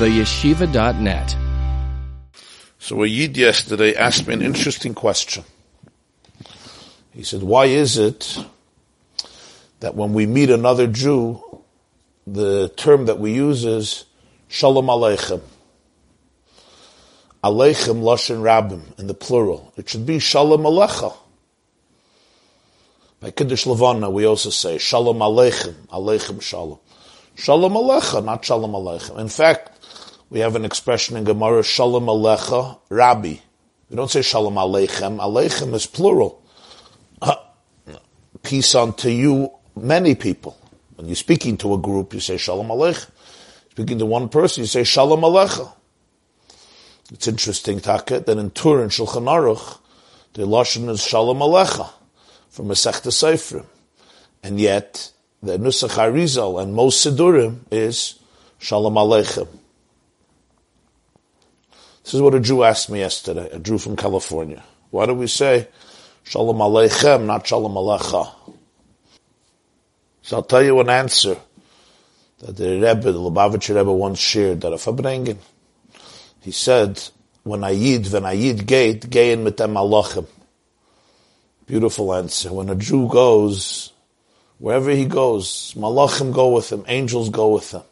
theyeshiva.net. So a Yid yesterday asked me an interesting question. He said, why is it that when we meet another Jew, the term that we use is Shalom Aleichem. Aleichem Lashon Rabbim, in the plural. It should be Shalom Alecha. By Kiddush Levana, we also say Shalom Aleichem, Aleichem Shalom. Shalom Alecha, not Shalom Aleichem. In fact, we have an expression in Gemara, Shalom Alecha, Rabbi. We don't say Shalom Aleichem. Aleichem is plural. Peace unto you, many people. When you're speaking to a group, you say Shalom Aleichem. Speaking to one person, you say Shalom Alecha. It's interesting, Taka, that in Tur and Shulchan Aruch, the Lashon is Shalom Alecha from Masechta Seifrim. And yet, the Nusach Harizal and most Sidurim is Shalom Aleichem. This is what a Jew asked me yesterday, a Jew from California. Why do we say Shalom Aleichem, not Shalom Alecha? So I'll tell you an answer that the Rebbe, the Lubavitcher Rebbe once shared that a Farbrengen. He said, when I yid, when I yid gate, gein mit dem malachim. Beautiful answer. When a Jew goes, wherever he goes, malachim go with him, angels go with him.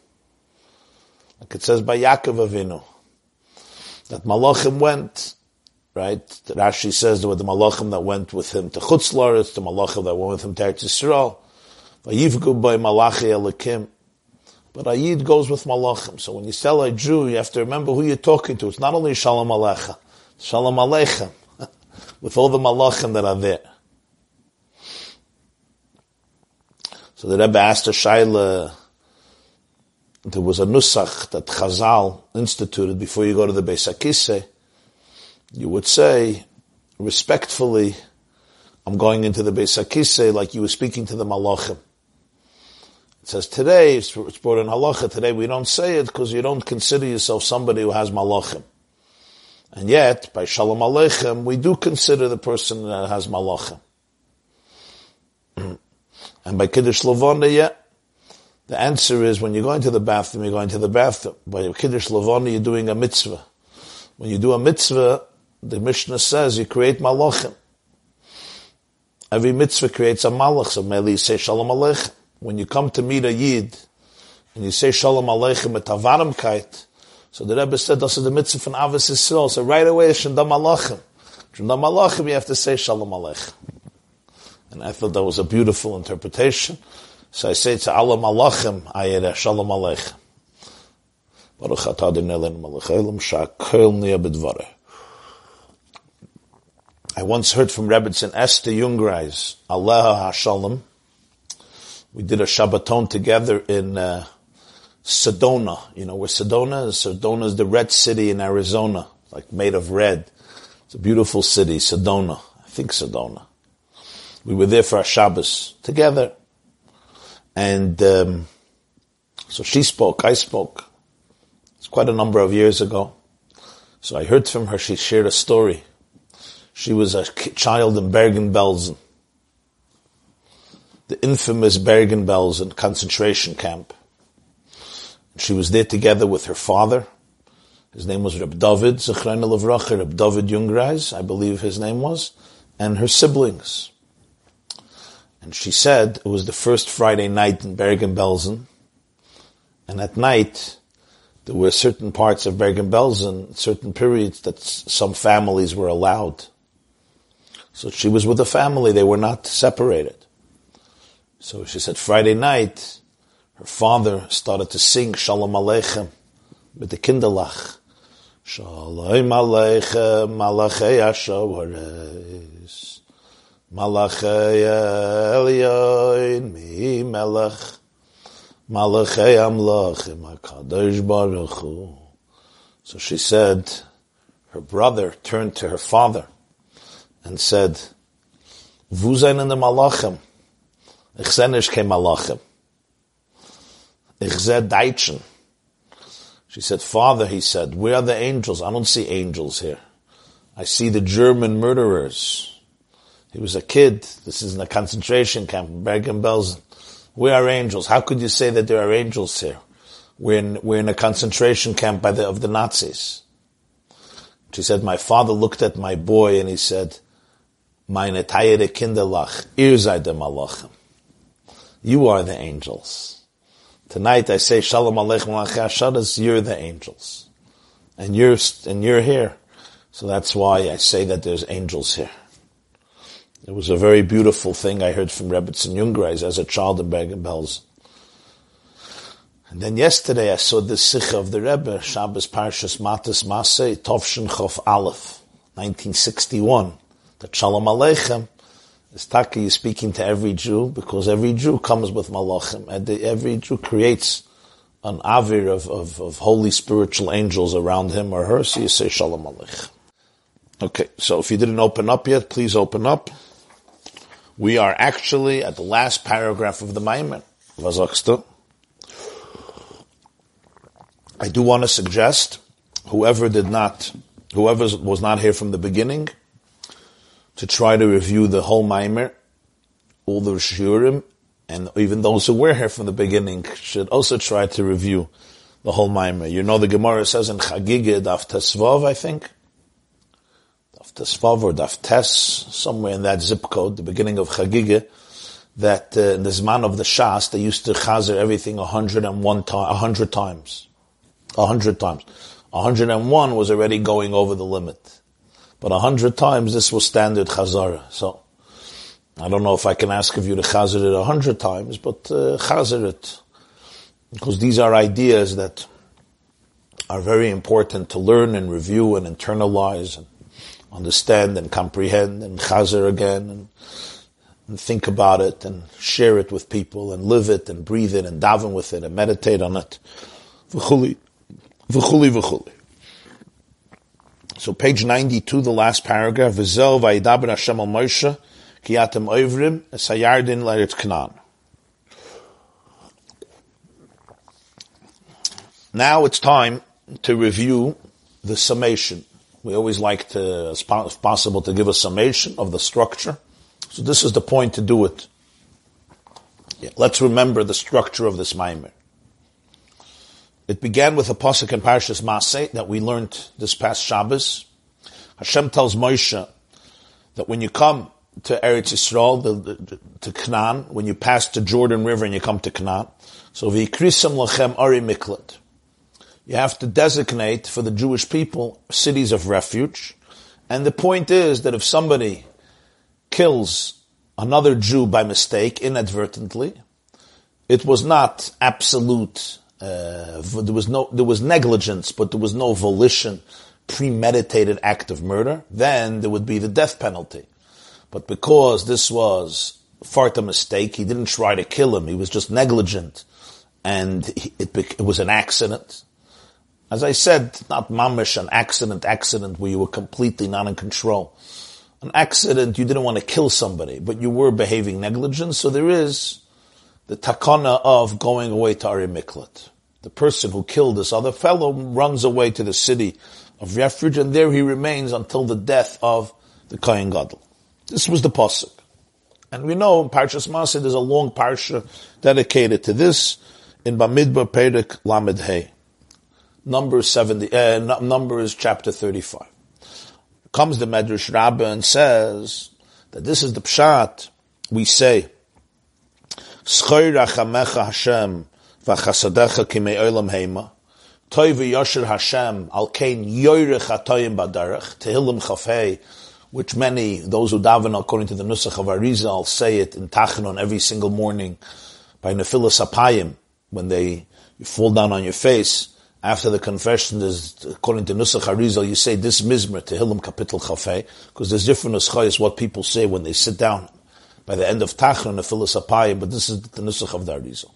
Like it says by Yaakov Avinu, that malachim went, right? Rashi says there were the malachim that went with him to Chutz Laretz, the malachim that went with him to Eretz Yisrael. Vayivgu by malachi elikim. But Ayid goes with malachim. So when you tell a Jew, you have to remember who you're talking to. It's not only Shalom Alecha, Shalom Aleichem, with all the malachim that are there. So the Rebbe asked a Shaila, there was a nusach that Chazal instituted before you go to the Beis Akise. You would say, respectfully, I'm going into the Beis Akise like you were speaking to the malachim. It says today, it's brought in halacha, today we don't say it because you don't consider yourself somebody who has malachim. And yet, by Shalom Aleichem, we do consider the person that has malachim. and by Kiddush Lavona, yeah, the answer is when you're going to the bathroom, you're going to the bathroom. By Kiddush Lavona, you're doing a mitzvah. When you do a mitzvah, the Mishnah says you create malachim. Every mitzvah creates a malach, so maybe you say Shalom Aleichem when you come to meet a Yid, and you say Shalom Aleichem et Avarimkeit, so the Rebbe said, this is the mitzvah from Avis Yisrael, so right away, Shandam Alachim. Shandam Alachim, you have to say Shalom Aleichem. And I thought that was a beautiful interpretation. So I say to Allah Malachim, Ayere Shalom Aleichem. Baruch atah Adonai she'akol niyeh b'dvareh. I once heard from Rebbetzin Esther Jungreis, Allah HaShalom, we did a Shabbaton together in uh, Sedona. You know where Sedona is? Sedona is the red city in Arizona, like made of red. It's a beautiful city, Sedona. I think Sedona. We were there for our Shabbos together. And um, so she spoke, I spoke. It's quite a number of years ago. So I heard from her, she shared a story. She was a child in Bergen-Belsen the infamous Bergen-Belsen concentration camp. She was there together with her father. His name was Reb David, Zechrein Levracha, Reb David Jungreis, I believe his name was, and her siblings. And she said it was the first Friday night in Bergen-Belsen, and at night there were certain parts of Bergen-Belsen, certain periods that some families were allowed. So she was with a family, they were not separated. So she said Friday night, her father started to sing Shalom Aleichem with the Kinderlach. Shalom Aleichem, Malachei Ashawares, Malachei Elyoin, Mi Melech, Malachei Amlachim, HaKadosh Baruch Hu. So she said, her brother turned to her father and said, Vuzain in the Malachim, Ich seh nicht Malachim. Ich seh. She said, Father, he said, where are the angels? I don't see angels here. I see the German murderers. He was a kid. This is in a concentration camp Bergen-Belsen. Where are angels? How could you say that there are angels here? we're in, we're in a concentration camp by the, of the Nazis. She said, my father looked at my boy and he said, meine teire kinderlach, ihr seid. You are the angels. Tonight I say, Shalom Aleichem Lachashadas, you're the angels. And you're, and you're here. So that's why I say that there's angels here. It was a very beautiful thing I heard from Rebbetzin Jungreis as a child in Bergen-Belsen. And then yesterday I saw the Sikha of the Rebbe, Shabbos Parshas Matas Masay, Tovshin Chof Aleph, 1961. The Shalom Aleichem is Taki is speaking to every Jew because every Jew comes with Malachim. And every Jew creates an avir of, of, of, holy spiritual angels around him or her, so you say Shalom Aleichem. Okay, so if you didn't open up yet, please open up. We are actually at the last paragraph of the Maimer. I do want to suggest, whoever did not, whoever was not here from the beginning, to try to review the whole Maimer, all the Shurim, and even those who were here from the beginning should also try to review the whole Maimer. You know the Gemara says in Chagigah, Daf Tesvav, I think, Daf Tesvav or Daf Tes, somewhere in that zip code, the beginning of Chagigah, that uh, in the Zman of the Shas, they used to chazer everything 101 times, 100 times a hundred times. A hundred and one was already going over the limit. But a hundred times this was standard chazara. So, I don't know if I can ask of you to chazar it a hundred times, but uh, chazar it. Because these are ideas that are very important to learn and review and internalize and understand and comprehend and chazar again and, and think about it and share it with people and live it and breathe it and daven with it and meditate on it. V'chuli v'chuli. So page 92, the last paragraph, V'zel v'yidaber Hashem al Moshe, ki oivrim, esayardin l'eretz Canaan. Now it's time to review the summation. We always like to, as possible, to give a summation of the structure. So this is the point to do it. Yeah, let's remember the structure of this Maimer. It began with a pasuk in Parshas Masay that we learned this past Shabbos. Hashem tells Moshe that when you come to Eretz Yisrael, the, the, to Canaan, when you pass the Jordan River and you come to Canaan, so v'ikrisam lachem ari miklat. You have to designate for the Jewish people cities of refuge. And the point is that if somebody kills another Jew by mistake, inadvertently, it was not absolute uh, there was no, there was negligence, but there was no volition, premeditated act of murder, then there would be the death penalty. But because this was fart a mistake, he didn't try to kill him, he was just negligent, and it, it, was an accident. As I said, not mamish, an accident, accident where you were completely not in control. An accident, you didn't want to kill somebody, but you were behaving negligent, so there is the takana of going away to Ari Miklat. The person who killed this other fellow runs away to the city of refuge, and there he remains until the death of the Kohen Gadol. This was the pasuk, and we know in Parshas Masay there's a long parsha dedicated to this in Bamidbar Perek Lamed Hey. Number seventy, uh, Numbers chapter thirty-five. Comes the Medrash Rabbah and says that this is the pshat. We say Schoi Hashem v'chasadecha heima. Toy v'yosher Hashem al kein yoyrech atoyim badarech. Chafei, which many, those who daven according to the Nusach of Arizal, say it in Tachanon every single morning by Nephilas Apayim, when they fall down on your face. After the confession, is according to Nusach Arizal, you say this mizmer, Tehillim kapitel chafei, because there's different nuschayas what people say when they sit down by the end of Tachron, the Philisapayim, but this is the Nusach of the Arizal.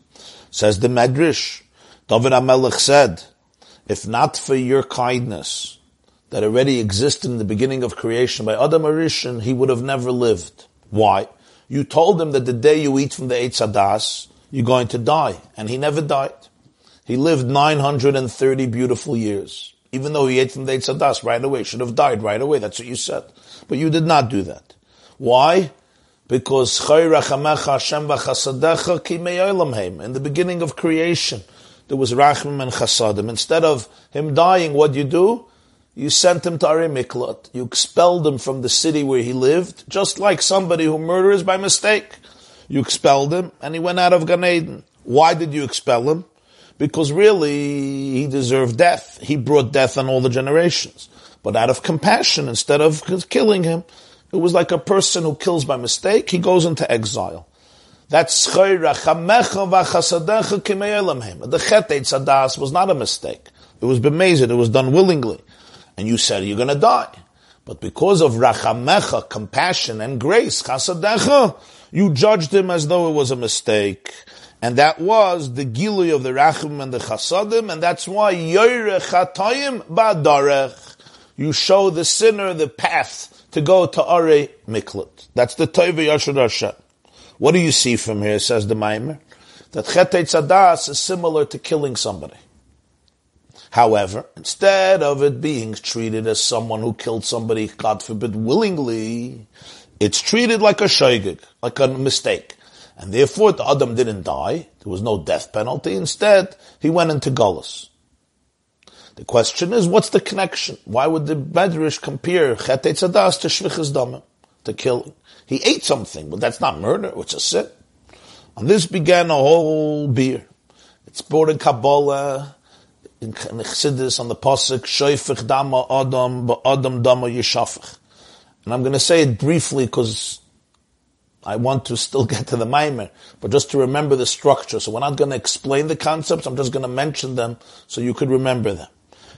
Says the Medrash, David HaMelech said, if not for your kindness that already existed in the beginning of creation by Adam Arishan, he would have never lived. Why? You told him that the day you eat from the Eitz Adas, you're going to die. And he never died. He lived 930 beautiful years. Even though he ate from the Eitz Adas right away, should have died right away. That's what you said. But you did not do that. Why? because in the beginning of creation, there was Rachmim and Chasadim. Instead of him dying, what do you do? You sent him to Ari Miklat. You expelled him from the city where he lived, just like somebody who murders by mistake. You expelled him, and he went out of Gan Eden. Why did you expel him? Because really, he deserved death. He brought death on all the generations. But out of compassion, instead of killing him, it was like a person who kills by mistake, he goes into exile. That's The chet sadas was not a mistake. It was bemazed, it was done willingly. And you said you're gonna die. But because of rachamecha, compassion and grace, chasadecha, you judged him as though it was a mistake. And that was the gilui of the rachim and the chasadim, and that's why badarech. You show the sinner the path to go to Are Miklat. That's the Toiva Yashar. What do you see from here, says the Maimer? That Chetei Tzadas is similar to killing somebody. However, instead of it being treated as someone who killed somebody, God forbid, willingly, it's treated like a shaygig, like a mistake. And therefore the Adam didn't die. There was no death penalty. Instead, he went into Gullus. The question is, what's the connection? Why would the Medrash compare Chet Tzadas to Shvichas Dama, to killing? He ate something, but that's not murder, it's a sin. And this began a whole beer. It's brought in Kabbalah, in Chassidus, on the Pasuk, Shoifich Dama Adam, but Adam Dama Yeshafich. And I'm going to say it briefly because I want to still get to the Maimer, but just to remember the structure. So we're not going to explain the concepts, I'm just going to mention them so you could remember them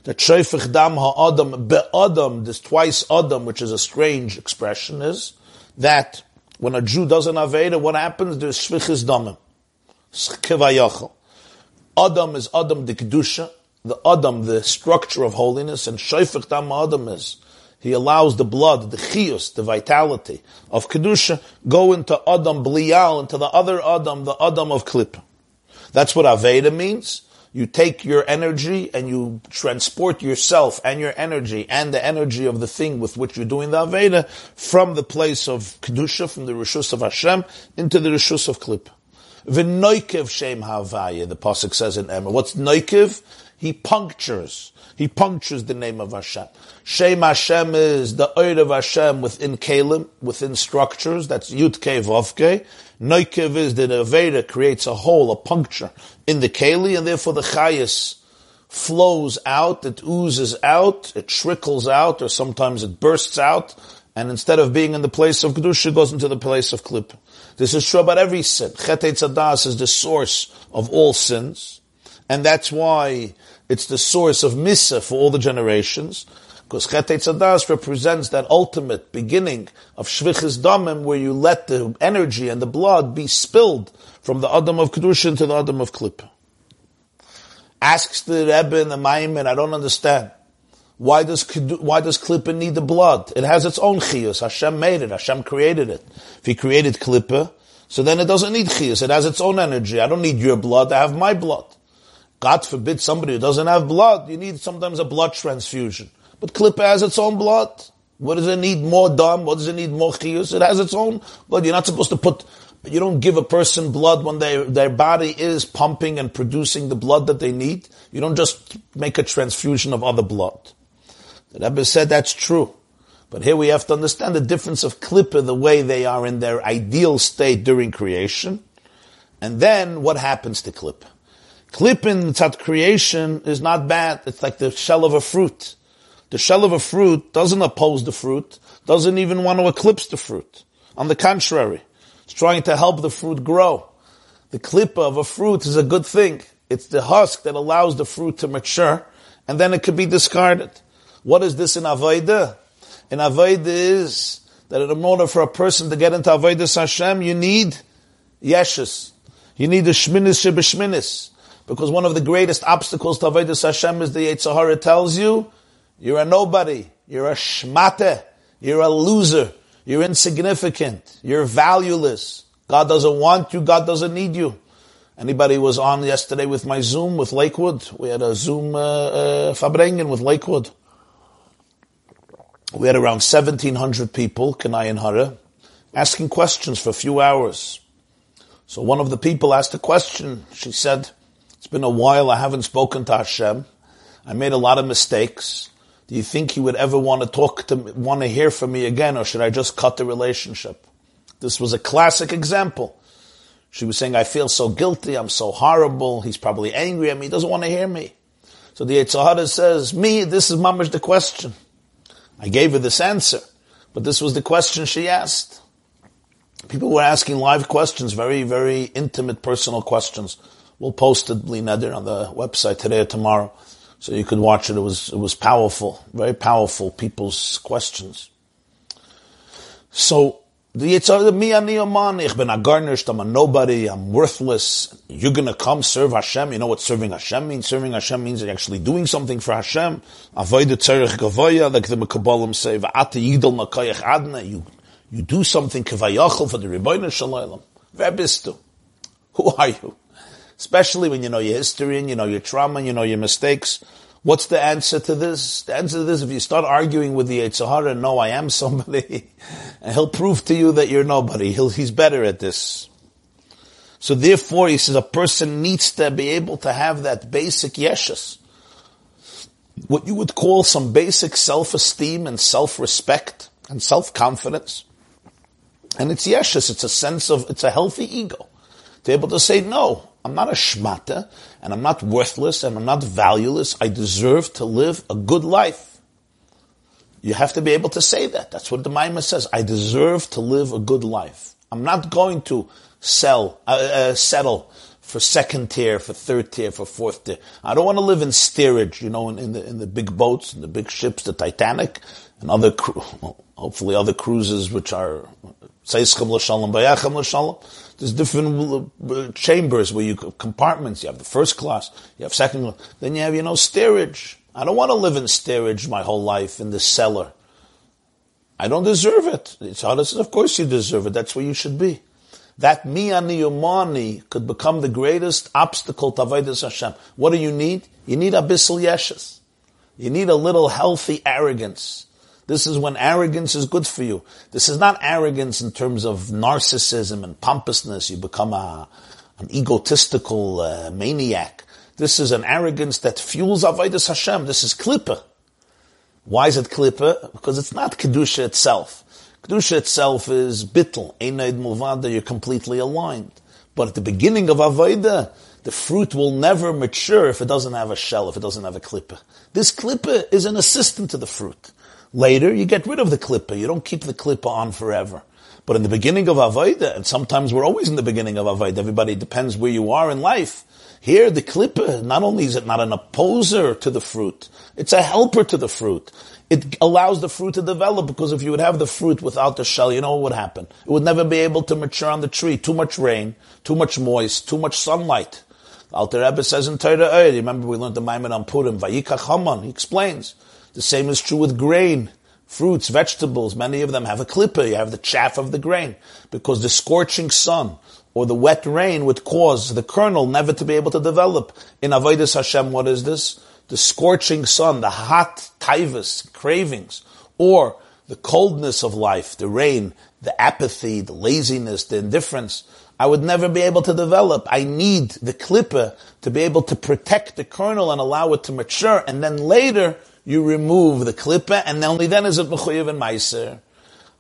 that Sheifich Dam Ha'adam Be'adam, this twice Adam, which is a strange expression, is that when a Jew does an Aveda, what happens? There's Shvichis Damim. Kivayachal. Adam is Adam the Kedusha, the Adam, the structure of holiness, and Sheifich Dam Adam is he allows the blood, the chius, the vitality of kedusha, go into Adam blial, into the other Adam, the Adam of klip. That's what Aveda means you take your energy and you transport yourself and your energy and the energy of the thing with which you're doing the Aveda from the place of Kedusha, from the Rishus of Hashem, into the Rishus of Klip. V'noikev shem havaya, the Pasuk says in Emma. What's noikiv? He punctures. He punctures the name of Hashem. Shem Hashem is the oid of Hashem within Kalim, within structures. That's Yud Ke Vovke. Noikiv is that a Veda creates a hole, a puncture in the Keli, and therefore the Chayas flows out, it oozes out, it trickles out, or sometimes it bursts out, and instead of being in the place of Kedusha, goes into the place of Klip. This is true about every sin. Chet Tzadas is the source of all sins, and that's why it's the source of Misa for all the generations. Because Chet Tzadas represents that ultimate beginning of Shvichis Damim where you let the energy and the blood be spilled from the Adam of Kedushin to the Adam of Klippa. Asks the Rebbe in the Maimer, I don't understand. Why does why does Klippa need the blood? It has its own chiyus. Hashem made it. Hashem created it. If He created Klippa, so then it doesn't need chiyus. It has its own energy. I don't need your blood. I have my blood. God forbid somebody who doesn't have blood. You need sometimes a blood transfusion. But Klippa has its own blood. What does it need more dam? What does it need more chiyus? It has its own blood. You're not supposed to put, you don't give a person blood when they, their body is pumping and producing the blood that they need. You don't just make a transfusion of other blood. The Rebbe said that's true. But here we have to understand the difference of klippa, the way they are in their ideal state during creation, and then what happens to klippa. Klippa in tzat creation is not bad. It's like the shell of a fruit. The shell of a fruit doesn't oppose the fruit, doesn't even want to eclipse the fruit. On the contrary, it's trying to help the fruit grow. The klippa of a fruit is a good thing. It's the husk that allows the fruit to mature, and then it could be discarded. What is this in Avodah? In Avodah is that in order for a person to get into Avodah Hashem, you need yeshus. You need the shminis shebeshminis. Because one of the greatest obstacles to Avodah Hashem is the Yetzer Hara tells you, you're a nobody. You're a shmate. You're a loser. You're insignificant. You're valueless. God doesn't want you. God doesn't need you. Anybody was on yesterday with my Zoom with Lakewood? We had a Zoom uh, uh, Farbrengen with Lakewood. We had around 1,700 people, Kanai and Hara, asking questions for a few hours. So one of the people asked a question. She said, It's been a while. I haven't spoken to Hashem. I made a lot of mistakes. Do you think he would ever want to talk to, me, want to hear from me again, or should I just cut the relationship? This was a classic example. She was saying, I feel so guilty, I'm so horrible, he's probably angry at me, he doesn't want to hear me. So the Yetzer Hara says, me, this is mamash the question. I gave her this answer, but this was the question she asked. People were asking live questions, very, very intimate, personal questions. We'll post it, Neder, on the website today or tomorrow. So you could watch it. It was, it was powerful, very powerful people's questions. So, the Yitzhak, me ani man, ich bin a garnished, I'm a nobody, I'm worthless. You're gonna come serve Hashem. You know what serving Hashem means? Serving Hashem means you're actually doing something for Hashem. Avoid tzerich gavoya, like the Mekabalim say, va'ata yigdal makayach adna. You, you do something kavayachal for the Rebbeinu Shalom. Verbistu. Who are you? Especially when you know your history and you know your trauma and you know your mistakes. What's the answer to this? The answer to this, if you start arguing with the Yetzer Hara, no, I am somebody, and he'll prove to you that you're nobody. He'll, he's better at this. So therefore, he says a person needs to be able to have that basic yeshus. What you would call some basic self-esteem and self-respect and self-confidence. And it's yeshus, it's a sense of, it's a healthy ego. To be able to say, no, I'm not a shmata, and I'm not worthless, and I'm not valueless. I deserve to live a good life. You have to be able to say that. That's what the Maimah says. I deserve to live a good life. I'm not going to sell, uh, uh, settle for second tier, for third tier, for fourth tier. I don't want to live in steerage, you know, in, in the in the big boats, in the big ships, the Titanic, and other, cru- hopefully other cruises which are. There's different chambers where you compartments. You have the first class, you have second class, then you have you know steerage. I don't want to live in steerage my whole life in the cellar. I don't deserve it. It's says, of course you deserve it. That's where you should be. That mi ani yomani could become the greatest obstacle to avodas Hashem. What do you need? You need abyssal yeshes. You need a little healthy arrogance. This is when arrogance is good for you. This is not arrogance in terms of narcissism and pompousness. You become a, an egotistical uh, maniac. This is an arrogance that fuels Avodah Hashem. This is klippa. Why is it klippa? Because it's not kedusha itself. Kedusha itself is bittel, einaid muvada. You're completely aligned. But at the beginning of Avodah, the fruit will never mature if it doesn't have a shell, if it doesn't have a klippa. This klippa is an assistant to the fruit. Later, you get rid of the klippa. You don't keep the klippa on forever. But in the beginning of Avodah, and sometimes we're always in the beginning of Avodah, everybody depends where you are in life. Here, the klippa, not only is it not an opposer to the fruit, it's a helper to the fruit. It allows the fruit to develop because if you would have the fruit without the shell, you know what would happen? It would never be able to mature on the tree. Too much rain, too much moist, too much sunlight. Alter Rebbe says in Torah, remember we learned the Maimer on Purim, Vayikach Haman, he explains, the same is true with grain, fruits, vegetables. Many of them have a clipper. You have the chaff of the grain because the scorching sun or the wet rain would cause the kernel never to be able to develop. In Avodas Hashem, what is this? The scorching sun, the hot tivus, cravings, or the coldness of life, the rain, the apathy, the laziness, the indifference. I would never be able to develop. I need the clipper to be able to protect the kernel and allow it to mature, and then later you remove the klippa, and only then is it mechuyev and meiser.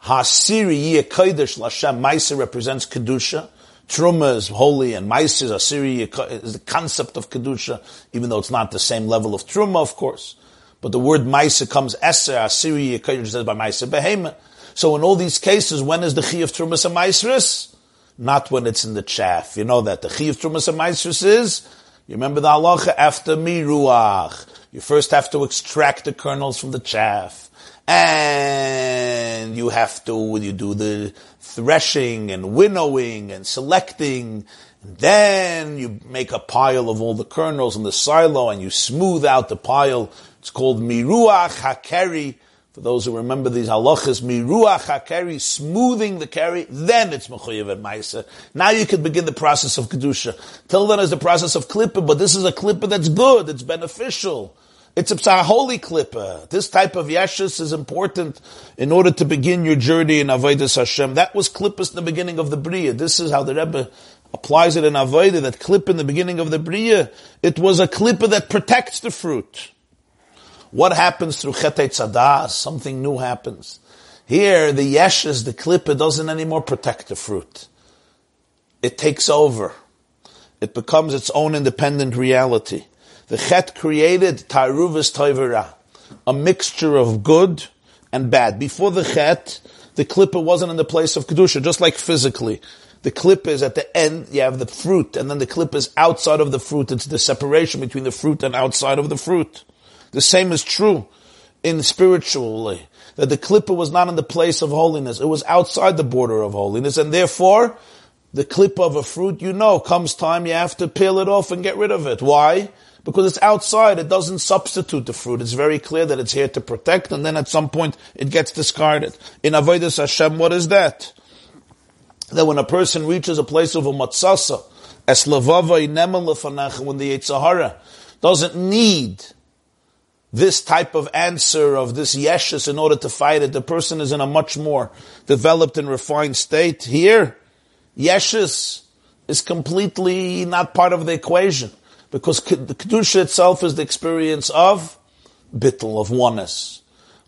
Hasiri yeh kodesh lashem. Meiser represents kedusha. Truma is holy, and meiser is asiri is the concept of kedusha, even though it's not the same level of truma, of course. But the word meiser comes eser asiri yeh kodesh says by meiser behema. So in all these cases, when is the chi of trumas and meiseris? Not when it's in the chaff. You know that the chi of trumas and meiseris is. You remember the halacha after miruach. You first have to extract the kernels from the chaff. And you have to, you do the threshing and winnowing and selecting. Then you make a pile of all the kernels in the silo and you smooth out the pile. It's called miruach hakeri. For those who remember these halachas, miruach hakeri, smoothing the carry, then it's mechuyev at ma'isa. Now you can begin the process of kedusha. Till then is the process of klippa, but this is a klippa that's good, it's beneficial. It's a holy klippa. This type of yeshus is important in order to begin your journey in Avodah Hashem. That was klippas in the beginning of the Bria. This is how the Rebbe applies it in Avodah, that clip in the beginning of the Bria, it was a clipper that protects the fruit. What happens through Chetei Tzadah? Something new happens. Here, the yeshus, the clipper, doesn't anymore protect the fruit. It takes over. It becomes its own independent reality. The Chet created Taruvis Toivera, a mixture of good and bad. Before the Chet, the clipper wasn't in the place of Kedusha, just like physically. The clip is at the end, you have the fruit, and then the clip is outside of the fruit. It's the separation between the fruit and outside of the fruit. The same is true in spiritually, that the clipper was not in the place of holiness. It was outside the border of holiness, and therefore, the clip of a fruit, you know, comes time you have to peel it off and get rid of it. Why? Because it's outside, it doesn't substitute the fruit. It's very clear that it's here to protect, and then at some point it gets discarded. In Avodah Hashem, what is that? That when a person reaches a place of a matzasa, as when the Yetzer Hara doesn't need this type of answer of this yeshus in order to fight it, the person is in a much more developed and refined state. Here, yeshus is completely not part of the equation because the kedusha itself is the experience of bittul of oneness.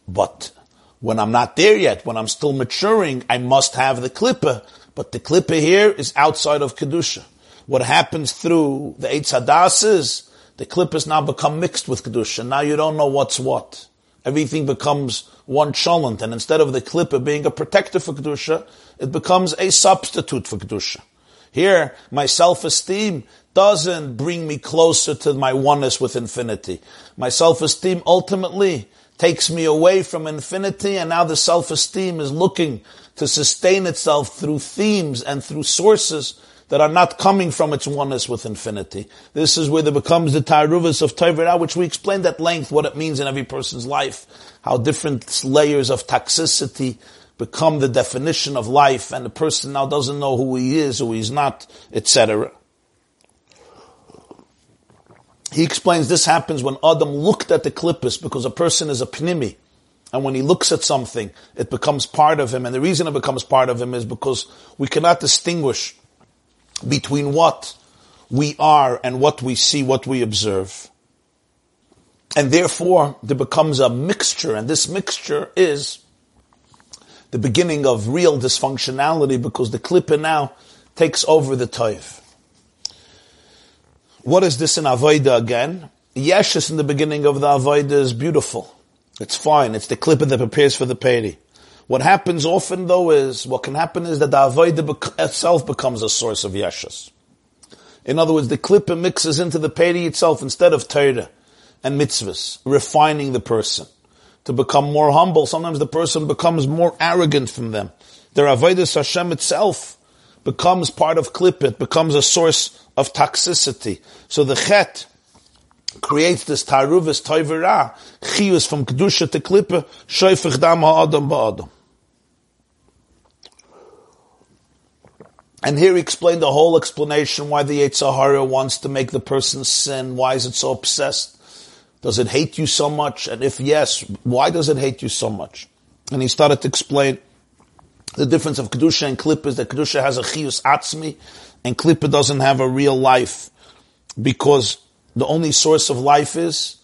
But when I'm not there yet, when I'm still maturing, I must have the klippa. But the klippa here is outside of kedusha. What happens through the eight sadas is the klippas now become mixed with kedusha. Now you don't know what's what. Everything becomes one cholent, and instead of the klippa being a protector for kedusha, it becomes a substitute for kedusha. Here, my self-esteem doesn't bring me closer to my oneness with infinity. My self-esteem ultimately takes me away from infinity and now the self-esteem is looking to sustain itself through themes and through sources that are not coming from its oneness with infinity. This is where there becomes the Taruvas of Tayvira, which we explained at length what it means in every person's life, how different layers of toxicity become the definition of life, and the person now doesn't know who he is, who he's not, etc. He explains this happens when Adam looked at the klippus because a person is a pnimi. And when he looks at something, it becomes part of him. And the reason it becomes part of him is because we cannot distinguish between what we are and what we see, what we observe. And therefore, there becomes a mixture, and this mixture is the beginning of real dysfunctionality because the klippa now takes over the toiv. What is this in Avoida again? Yeshus in the beginning of the Avoida is beautiful. It's fine. It's the clipper that prepares for the peri. What happens often though is, what can happen is that the Avoida itself becomes a source of Yeshus. In other words, the clipper mixes into the peri itself instead of Torah and mitzvahs, refining the person to become more humble. Sometimes the person becomes more arrogant from them. Their Avodah Hashem itself becomes part of It becomes a source of toxicity. So the Chet creates this Taruvis Toivera, Chiyus from Kedusha to Klippe, Shoifich Dam Ha'adam Ba'adam. And here he explained the whole explanation why the Yetzer Hara wants to make the person sin. Why is it so obsessed? Does it hate you so much? And if yes, why does it hate you so much? And he started to explain the difference of Kedusha and Klippa is that Kedusha has a Chiyus Atzmi and Klippa doesn't have a real life because the only source of life is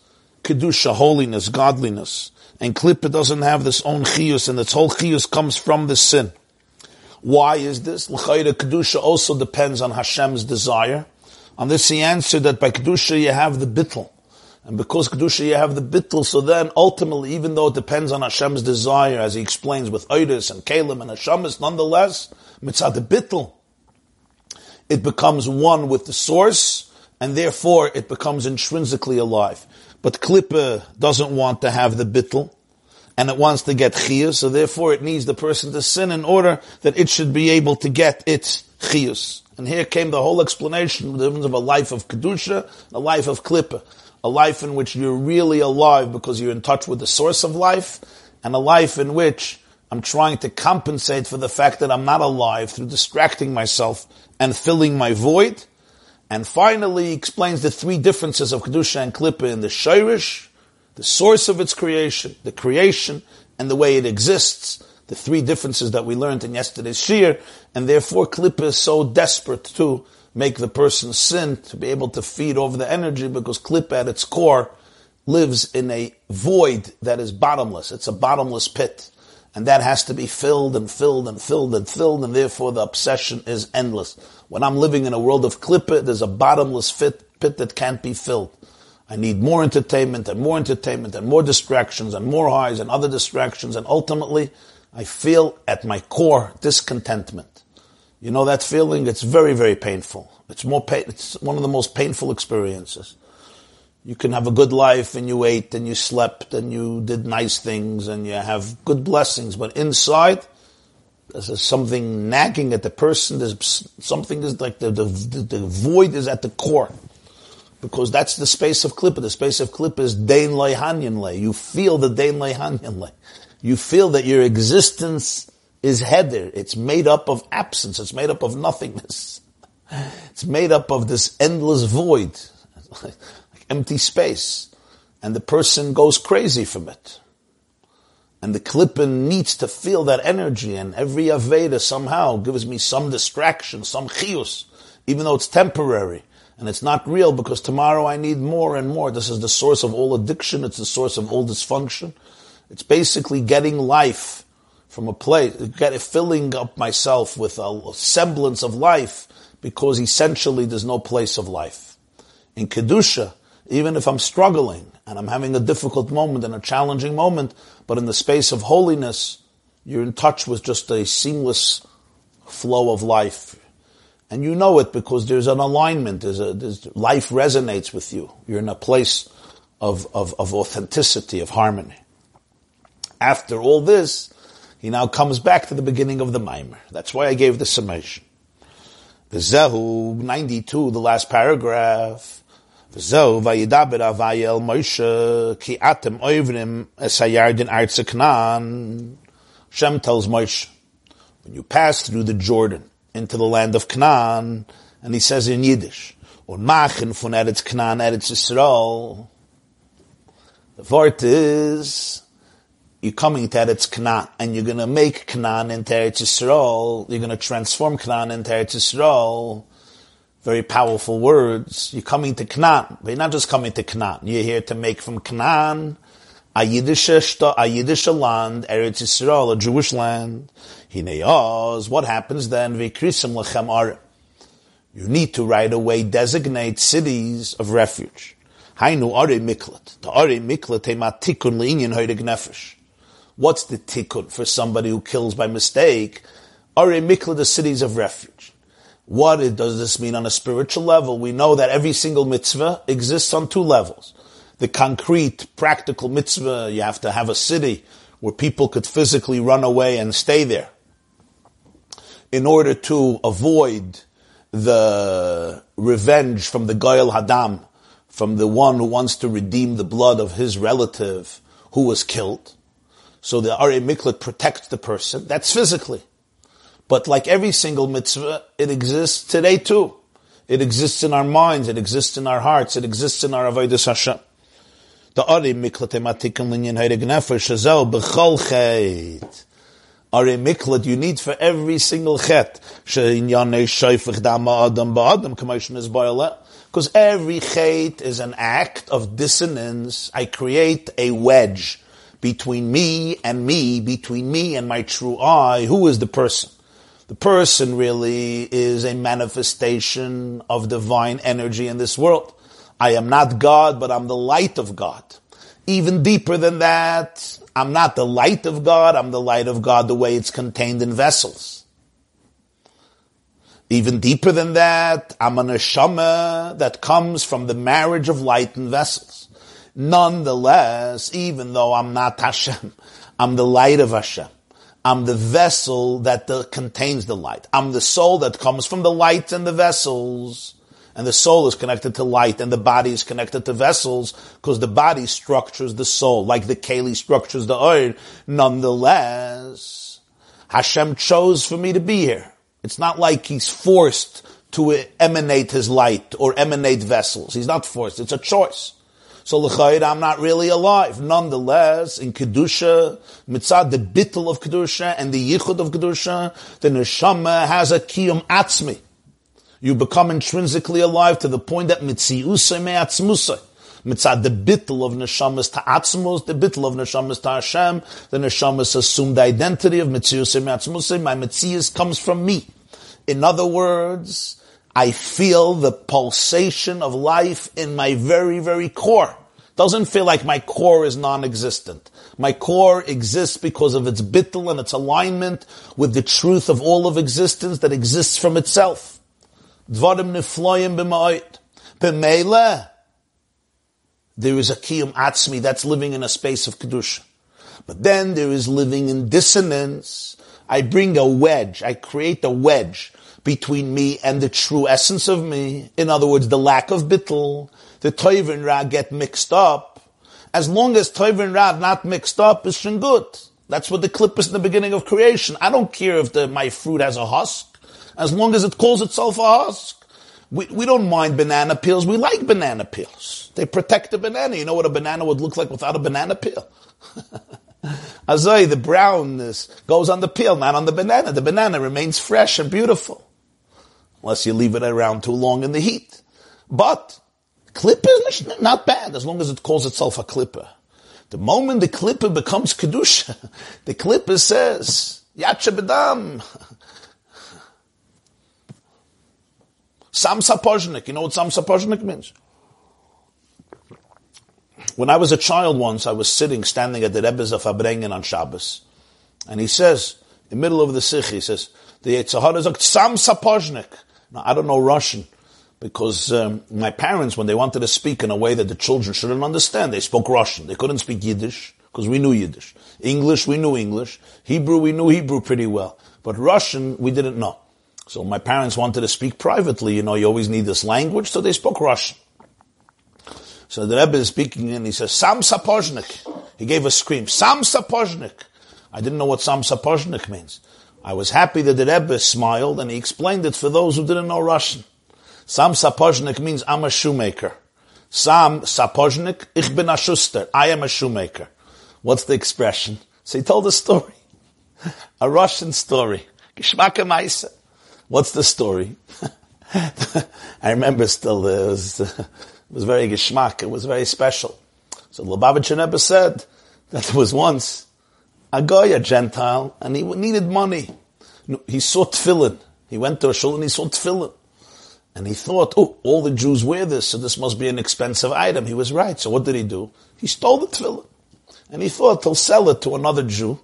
Kedusha, holiness, godliness. And Klippa doesn't have this own Chiyus and its whole Chiyus comes from the sin. Why is this? L'chayra Kedusha also depends on Hashem's desire. On this he answered that by Kedusha you have the bittel. And because Kedusha you have the bittul, so then ultimately, even though it depends on Hashem's desire, as he explains with Oidus and Kalim and Hashemis, nonetheless, mitzvah the bittul, it becomes one with the source, and therefore it becomes intrinsically alive. But Klippa doesn't want to have the bittel, and it wants to get chiyus, so therefore it needs the person to sin in order that it should be able to get its chiyus. And here came the whole explanation the difference of a life of kedusha, a life of klippa a life in which you're really alive because you're in touch with the source of life, and a life in which I'm trying to compensate for the fact that I'm not alive through distracting myself and filling my void. And finally, he explains the three differences of Kedusha and Klippa in the Shirish, the source of its creation, the creation, and the way it exists. The three differences that we learned in yesterday's shir, and therefore Klippa is so desperate to make the person sin, to be able to feed over the energy, because Klippa at its core lives in a void that is bottomless. It's a bottomless pit. And that has to be filled and filled and filled and filled, and therefore the obsession is endless. When I'm living in a world of Klippa, there's a bottomless pit, pit that can't be filled. I need more entertainment and more entertainment and more distractions and more highs and other distractions, and ultimately, I feel at my core discontentment. You know that feeling? It's very, very painful. It's more pain, it's one of the most painful experiences. You can have a good life and you ate and you slept and you did nice things and you have good blessings, but inside, there's something nagging at the person. There's something is like the, the, the void is at the core. Because that's the space of klippa. The space of klippa is dein lei hanyan lei. You feel the dein lei hanyan lei. You feel that your existence is header. It's made up of absence. It's made up of nothingness. It's made up of this endless void empty space. And the person goes crazy from it. And the klippen needs to feel that energy, and every Aveda somehow gives me some distraction, some chius, even though it's temporary. And it's not real because tomorrow I need more and more. This is the source of all addiction, it's the source of all dysfunction. It's basically getting life from a place, get, filling up myself with a semblance of life because essentially there's no place of life. In Kedusha, even if I'm struggling and I'm having a difficult moment and a challenging moment, but in the space of holiness, you're in touch with just a seamless flow of life. And you know it because there's an alignment, there's a, there's, life resonates with you. You're in a place of, of, of authenticity, of harmony. After all this, he now comes back to the beginning of the Maimer. That's why I gave the summation. The Zehu, 92, the last paragraph. So vayidaber avayel Moshe ki atem oivrim esayardin artzeknan. Shem tells Moshe, when you pass through the Jordan into the land of Canaan, and he says in Yiddish, und machin fun Eretz Canaan Eretz Yisrael. The word is, you're coming to Eretz Canaan, and you're gonna make Canaan into Eretz Yisrael. You're gonna transform Canaan into Eretz Yisrael very powerful words. You're coming to Canaan, but you're not just coming to Canaan. You're here to make from Canaan a Yiddish, a Yiddish land, Eretz Yisrael, a Jewish land. Hineyaz, what happens then? Vikrisim lechem ar. You need to right away designate cities of refuge. Hainu are miklat. The are miklat ema tikun le'inyan nefesh. What's the tikkun for somebody who kills by mistake? Are miklat the cities of refuge. What does this mean on a spiritual level? We know that every single mitzvah exists on two levels. The concrete, practical mitzvah, you have to have a city where people could physically run away and stay there. In order to avoid the revenge from the Goyal Hadam, from the one who wants to redeem the blood of his relative who was killed. So the Ari Miklat protects the person. That's physically. But like every single mitzvah, it exists today too. It exists in our minds, it exists in our hearts, it exists in our avodas Hashem. The Ari Miklat Ematikim Linyan Heirig Nefesh Shazel B'chol Chet. Ari Miklat you need for every single chet. She'inyanei Shoifich Dama Adam Ba'adam Kamashon is Because every chet is an act of dissonance. I create a wedge between me and me, between me and my true I. Who is the person? The person really is a manifestation of divine energy in this world. I am not God, but I'm the light of God. Even deeper than that, I'm not the light of God, I'm the light of God the way it's contained in vessels. Even deeper than that, I'm a neshama that comes from the marriage of light and vessels. Nonetheless, even though I'm not Hashem, I'm the light of Hashem. I'm the vessel that the, contains the light. I'm the soul that comes from the light and the vessels. And the soul is connected to light and the body is connected to vessels because the body structures the soul like the keli structures the oil. Nonetheless, Hashem chose for me to be here. It's not like he's forced to emanate his light or emanate vessels. He's not forced. It's a choice. So l'chayid, I'm not really alive. Nonetheless, in kedusha, mitzad the bittel of kedusha and the yichud of kedusha, the neshama has a kiyum atzmi. You become intrinsically alive to the point that mitziusay me'atzmusay. Mitzad the bittel of neshamas to atzmos, the bittel of neshamas to Hashem, the neshamas the identity of mitziusay me'atzmusay. My mitzius comes from me. In other words, I feel the pulsation of life in my very, very core. Doesn't feel like my core is non-existent. My core exists because of its bittul and its alignment with the truth of all of existence that exists from itself. B'meileh. There is a kiyum atzmi that's living in a space of kedusha. But then there is living in dissonance. I bring a wedge. I create a wedge between me and the true essence of me. In other words, the lack of bittul, the toiv and ra get mixed up. As long as toiv and ra not mixed up, it's good. That's what the clip is in the beginning of creation. I don't care if the, my fruit has a husk, as long as it calls itself a husk. We, we don't mind banana peels. We like banana peels. They protect the banana. You know what a banana would look like without a banana peel? Azay, the brownness goes on the peel, not on the banana. The banana remains fresh and beautiful unless you leave it around too long in the heat. But clipper is not bad as long as it calls itself a clipper. The moment the clipper becomes kedusha, the clipper says yacha bedam. Sam sapozhnik. You know what sam sapozhnik means? When I was a child once, I was sitting, standing at the Rebbe's Farbrengen on Shabbos. And he says, in the middle of the sikh, he says, the Yetzer Hara is Sam sapozhnik. Now, I don't know Russian because um, my parents, when they wanted to speak in a way that the children shouldn't understand, they spoke Russian. They couldn't speak Yiddish because we knew Yiddish. English, we knew English. Hebrew, we knew Hebrew pretty well. But Russian, we didn't know. So my parents wanted to speak privately. You know, you always need this language, so they spoke Russian. So the Rebbe is speaking and he says, Sam Sapozhnik. He gave a scream, Sam Sapozhnik. I didn't know what Sam Sapozhnik means. I was happy that the Rebbe smiled and he explained it for those who didn't know Russian. Sam Sapozhnik means I'm a shoemaker. Sam Sapozhnik, ich bin a schuster. I am a shoemaker. What's the expression? So he told a story. A Russian story. Geschmacke Meise. What's the story? I remember still, it was, it was very geschmack. It was very special. So Lubavitcher Rebbe said that there was once a guy, a Gentile, and he needed money. He saw tefillin. He went to a shul and he saw tefillin. And he thought, oh, all the Jews wear this, so this must be an expensive item. He was right. So what did he do? He stole the tefillin. And he thought he'll sell it to another Jew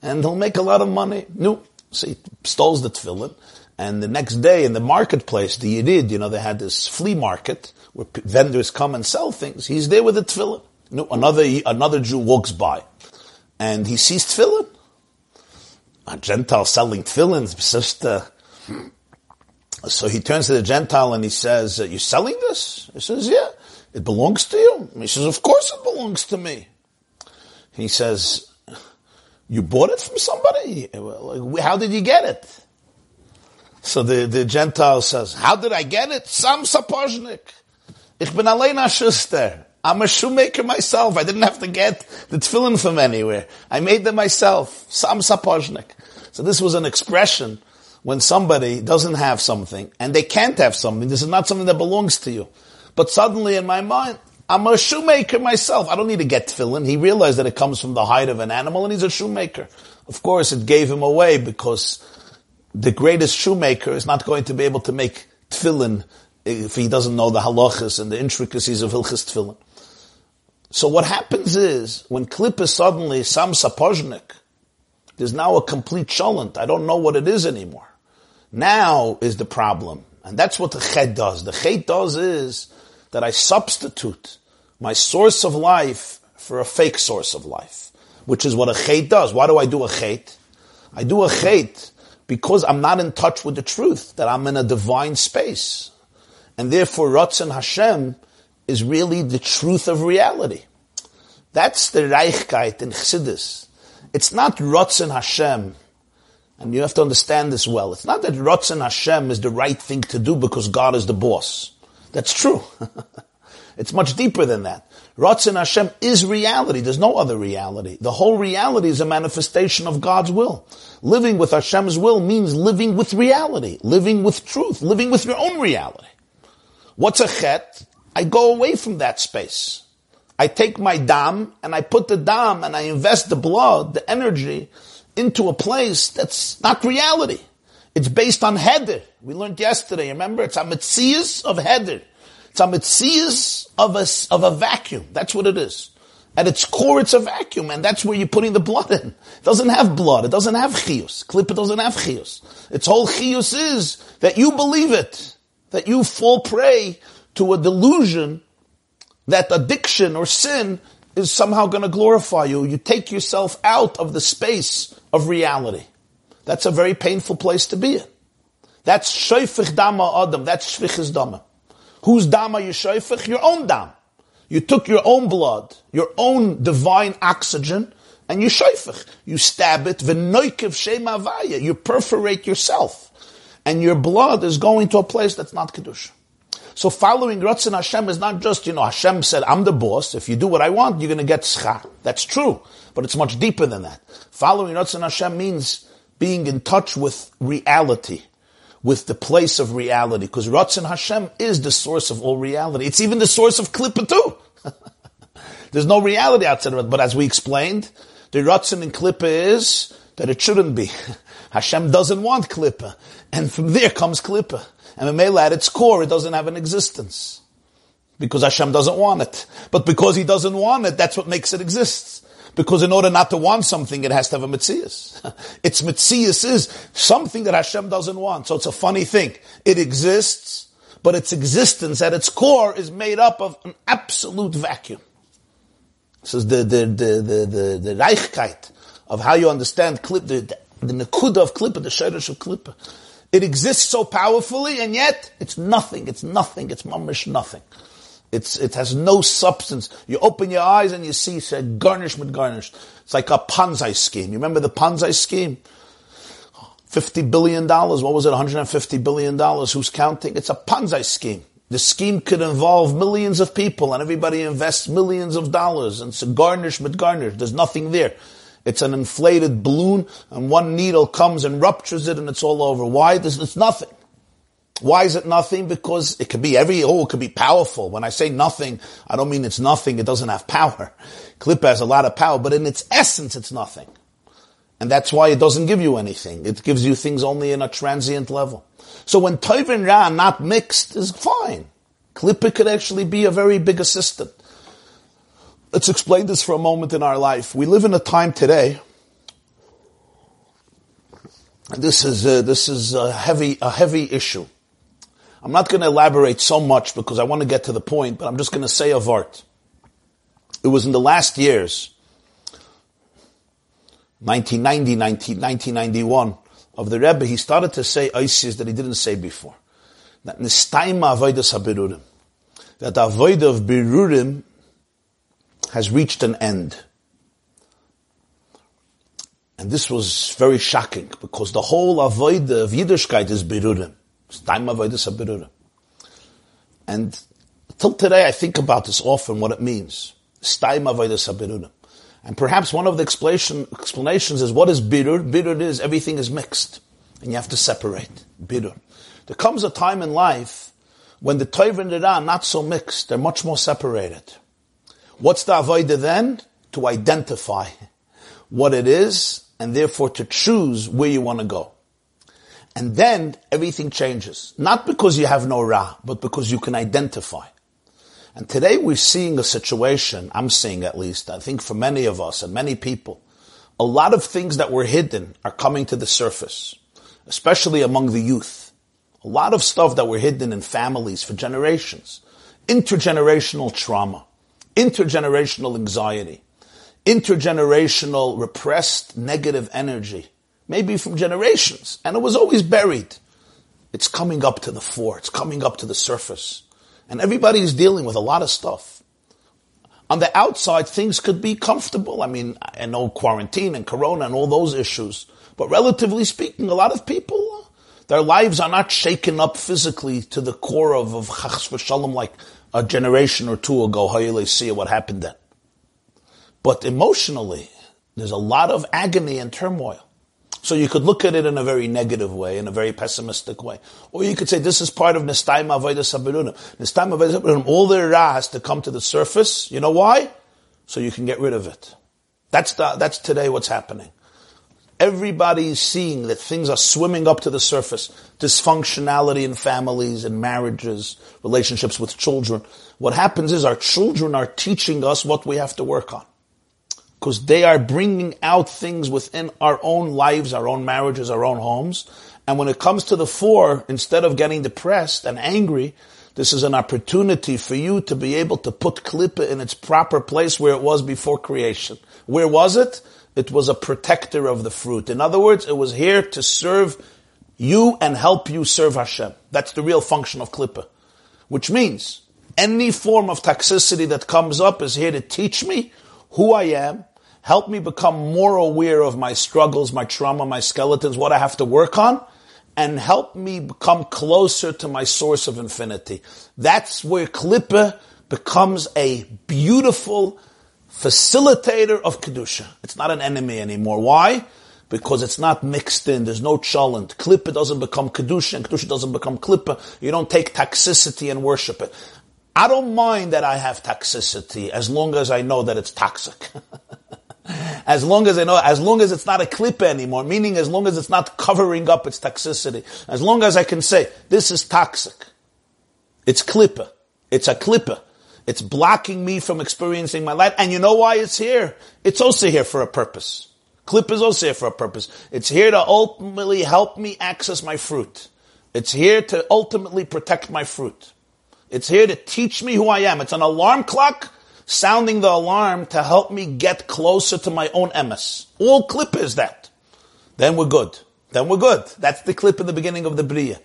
and he'll make a lot of money. No. So he stole the tefillin. And the next day in the marketplace, the Yidid, you know, they had this flea market where vendors come and sell things. He's there with the tefillin. No, another, another Jew walks by and he sees tefillin. A Gentile selling tefillin, uh, so he turns to the Gentile and he says, "You're selling this?" He says, "Yeah, it belongs to you." He says, "Of course it belongs to me." He says, "You bought it from somebody? How did you get it?" So the, the Gentile says, "How did I get it? Sam sapozhnik. Ich bin allein a schuster." I'm a shoemaker myself. I didn't have to get the tefillin from anywhere. I made them myself. Sapozhnik. So this was an expression when somebody doesn't have something and they can't have something. This is not something that belongs to you. But suddenly in my mind, I'm a shoemaker myself. I don't need to get tefillin. He realized that it comes from the hide of an animal and he's a shoemaker. Of course, it gave him away because the greatest shoemaker is not going to be able to make tefillin if he doesn't know the halachas and the intricacies of Hilchas tefillin. So what happens is, when klip is suddenly sam sapozhnik, there's now a complete cholent. I don't know what it is anymore. Now is the problem. And that's what the chet does. The chet does is that I substitute my source of life for a fake source of life, which is what a chet does. Why do I do a chet? I do a chet because I'm not in touch with the truth, that I'm in a divine space. And therefore, Ratzon Hashem is really the truth of reality. That's the Reichkeit in Chassidus. It's not Rotzen Hashem, and you have to understand this well. It's not that Rotzen Hashem is the right thing to do because God is the boss. That's true. it's much deeper than that. Ratzin Hashem is reality. There's no other reality. The whole reality is a manifestation of God's will. Living with Hashem's will means living with reality, living with truth, living with your own reality. What's a chet? I go away from that space. I take my dam and I put the dam and I invest the blood, the energy, into a place that's not reality. It's based on heder. We learned yesterday, remember? It's a mitzias of heder. It's a mitzias of a, of a vacuum. That's what it is. At its core, it's a vacuum, and that's where you're putting the blood in. It doesn't have blood. It doesn't have chius. Klippa doesn't have chius. Its whole chius is that you believe it. That you fall prey to a delusion that addiction or sin is somehow going to glorify you. You take yourself out of the space of reality. That's a very painful place to be in. That's shoifich dama adam. That's shvichis dama. Whose dama you shoifich? Your own dam. You took your own blood, your own divine oxygen, and you shoifich. You stab it, v'noikiv shemavaya. You perforate yourself. And your blood is going to a place that's not Kedusha. So following Ratzin Hashem is not just, you know, Hashem said, I'm the boss. If you do what I want, you're going to get schar. That's true. But it's much deeper than that. Following Ratzin Hashem means being in touch with reality, with the place of reality. Because Ratzin Hashem is the source of all reality. It's even the source of Klippa too. There's no reality outside of it. But as we explained, the Ratzin in Klippa is that it shouldn't be. Hashem doesn't want Klippa. And from there comes Klippa. And Mamela at its core, it doesn't have an existence. Because Hashem doesn't want it. But because He doesn't want it, that's what makes it exist. Because in order not to want something, it has to have a mitzias. its mitzias is something that Hashem doesn't want. So it's a funny thing. It exists, but its existence at its core is made up of an absolute vacuum. This is the, the, the, the, the, the Reichkeit of how you understand clip, the, the, the Nakuda of Klippa, the Shirish of Klippa. It exists so powerfully, and yet it's nothing. It's nothing. It's mamish nothing. It's, it has no substance. You open your eyes and you see, say, gornisht with gornisht. It's like a Ponzi scheme. You remember the Ponzi scheme? $50 billion. What was it? $150 billion. Who's counting? It's a Ponzi scheme. The scheme could involve millions of people and everybody invests millions of dollars and it's a gornisht with gornisht. There's nothing there. It's an inflated balloon, and one needle comes and ruptures it, and it's all over. Why? There's, it's nothing. Why is it nothing? Because it could be every, oh, it could be powerful. When I say nothing, I don't mean it's nothing, it doesn't have power. Clip has a lot of power, but in its essence, it's nothing. And that's why it doesn't give you anything. It gives you things only in a transient level. So when Toiv and Ra are not mixed is fine. Klippa could actually be a very big assistant. Let's explain this for a moment in our life. We live in a time today. This is a, this is a heavy a heavy issue. I'm not going to elaborate so much because I want to get to the point, but I'm just going to say a vart. It was in the last years, 1990, 1991, of the Rebbe, he started to say Isis that he didn't say before. That Nistaima Avodah Sabirurim. That Avodah of Birurim has reached an end. And this was very shocking because the whole avodah of Yiddishkeit is berurim. It's time avodah berurim. And till today, I think about this often, what it means. It's time Staim avodah berurim. And perhaps one of the explanation, explanations is what is birur? Birur is everything is mixed, and you have to separate. Birur. There comes a time in life when the Torah and the Ra are not so mixed; they're much more separated. What's the avodah then? To identify what it is and therefore to choose where you want to go. And then everything changes. Not because you have no ra, but because you can identify. And today we're seeing a situation, I'm seeing at least, I think for many of us and many people, a lot of things that were hidden are coming to the surface, especially among the youth. A lot of stuff that were hidden in families for generations. Intergenerational trauma intergenerational anxiety, intergenerational repressed negative energy, maybe from generations, and it was always buried. It's coming up to the fore, it's coming up to the surface. And everybody's dealing with a lot of stuff. On the outside, things could be comfortable. I mean, I know quarantine and corona and all those issues, but relatively speaking, a lot of people, uh, their lives are not shaken up physically to the core of, of chachs v'shalom like a generation or two ago, how you see what happened then. But emotionally, there's a lot of agony and turmoil. So you could look at it in a very negative way, in a very pessimistic way. Or you could say this is part of Nistaim Avodah Sabirunim. Nistaim Avodah Sabirunim, all the Ra has to come to the surface. You know why? So you can get rid of it. That's the, that's today what's happening. Everybody is seeing that things are swimming up to the surface. Dysfunctionality in families and marriages, relationships with children. What happens is our children are teaching us what we have to work on because they are bringing out things within our own lives, our own marriages, our own homes. And when it comes to the fore, instead of getting depressed and angry, this is an opportunity for you to be able to put Klippa in its proper place where it was before creation. Where was it? It was a protector of the fruit. In other words, it was here to serve you and help you serve Hashem. That's the real function of Klippa. Which means, any form of toxicity that comes up is here to teach me who I am, help me become more aware of my struggles, my trauma, my skeletons, what I have to work on, and help me become closer to my source of infinity. That's where Klippa becomes a beautiful facilitator of Kedusha. It's not an enemy anymore. Why? Because it's not mixed in. There's no cholent. Klippa doesn't become Kedusha and Kedusha doesn't become Klippa. You don't take toxicity and worship it. I don't mind that I have toxicity as long as I know that it's toxic. As long as I know, as long as it's not a clip anymore, meaning as long as it's not covering up its toxicity, as long as I can say, this is toxic. It's clipper. It's a clipper. It's blocking me from experiencing my life. And you know why it's here? It's also here for a purpose. Clip is also here for a purpose. It's here to ultimately help me access my fruit. It's here to ultimately protect my fruit. It's here to teach me who I am. It's an alarm clock sounding the alarm to help me get closer to my own emes. All clip is that. Then we're good. Then we're good. That's the clip in the beginning of the Bria.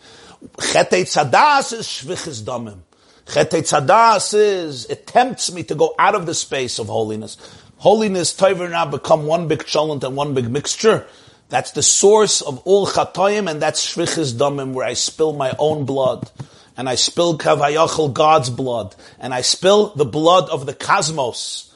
Chetei tzadas is shvichis damim. Chetei tzadas is, it tempts me to go out of the space of holiness. Holiness, Toiver now become one big cholent and one big mixture. That's the source of all chatoyim, and that's shvichis damim, where I spill my own blood and I spill kavayachal God's blood, and I spill the blood of the cosmos.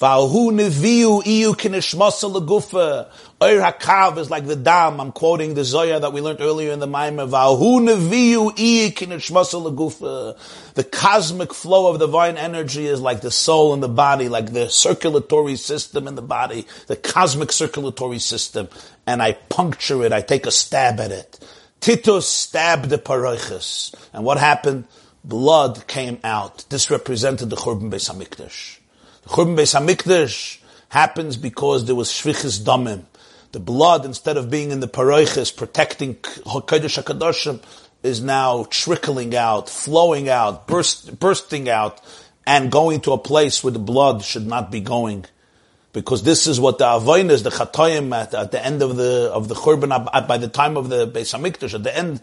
Va'hu neviu iu kinishmasa legufa. Oir hakav is like the dam. I'm quoting the Zohar that we learned earlier in the Maimer. Va'hu neviu iu kinishmasa legufa. The cosmic flow of divine energy is like the soul in the body, like the circulatory system in the body, the cosmic circulatory system. And I puncture it. I take a stab at it. Titus stabbed the paroiches. And what happened? Blood came out. This represented the Churban Beis HaMikdash. Churban Beis HaMikdash happens because there was Shvichis Damim. The blood, instead of being in the paroiches, protecting Kodesh HaKadoshim, is now trickling out, flowing out, burst, bursting out, and going to a place where the blood should not be going because this is what the avoiners, the chatoyim at, at, the end of the of the churban by the time of the Beis Hamikdash at the end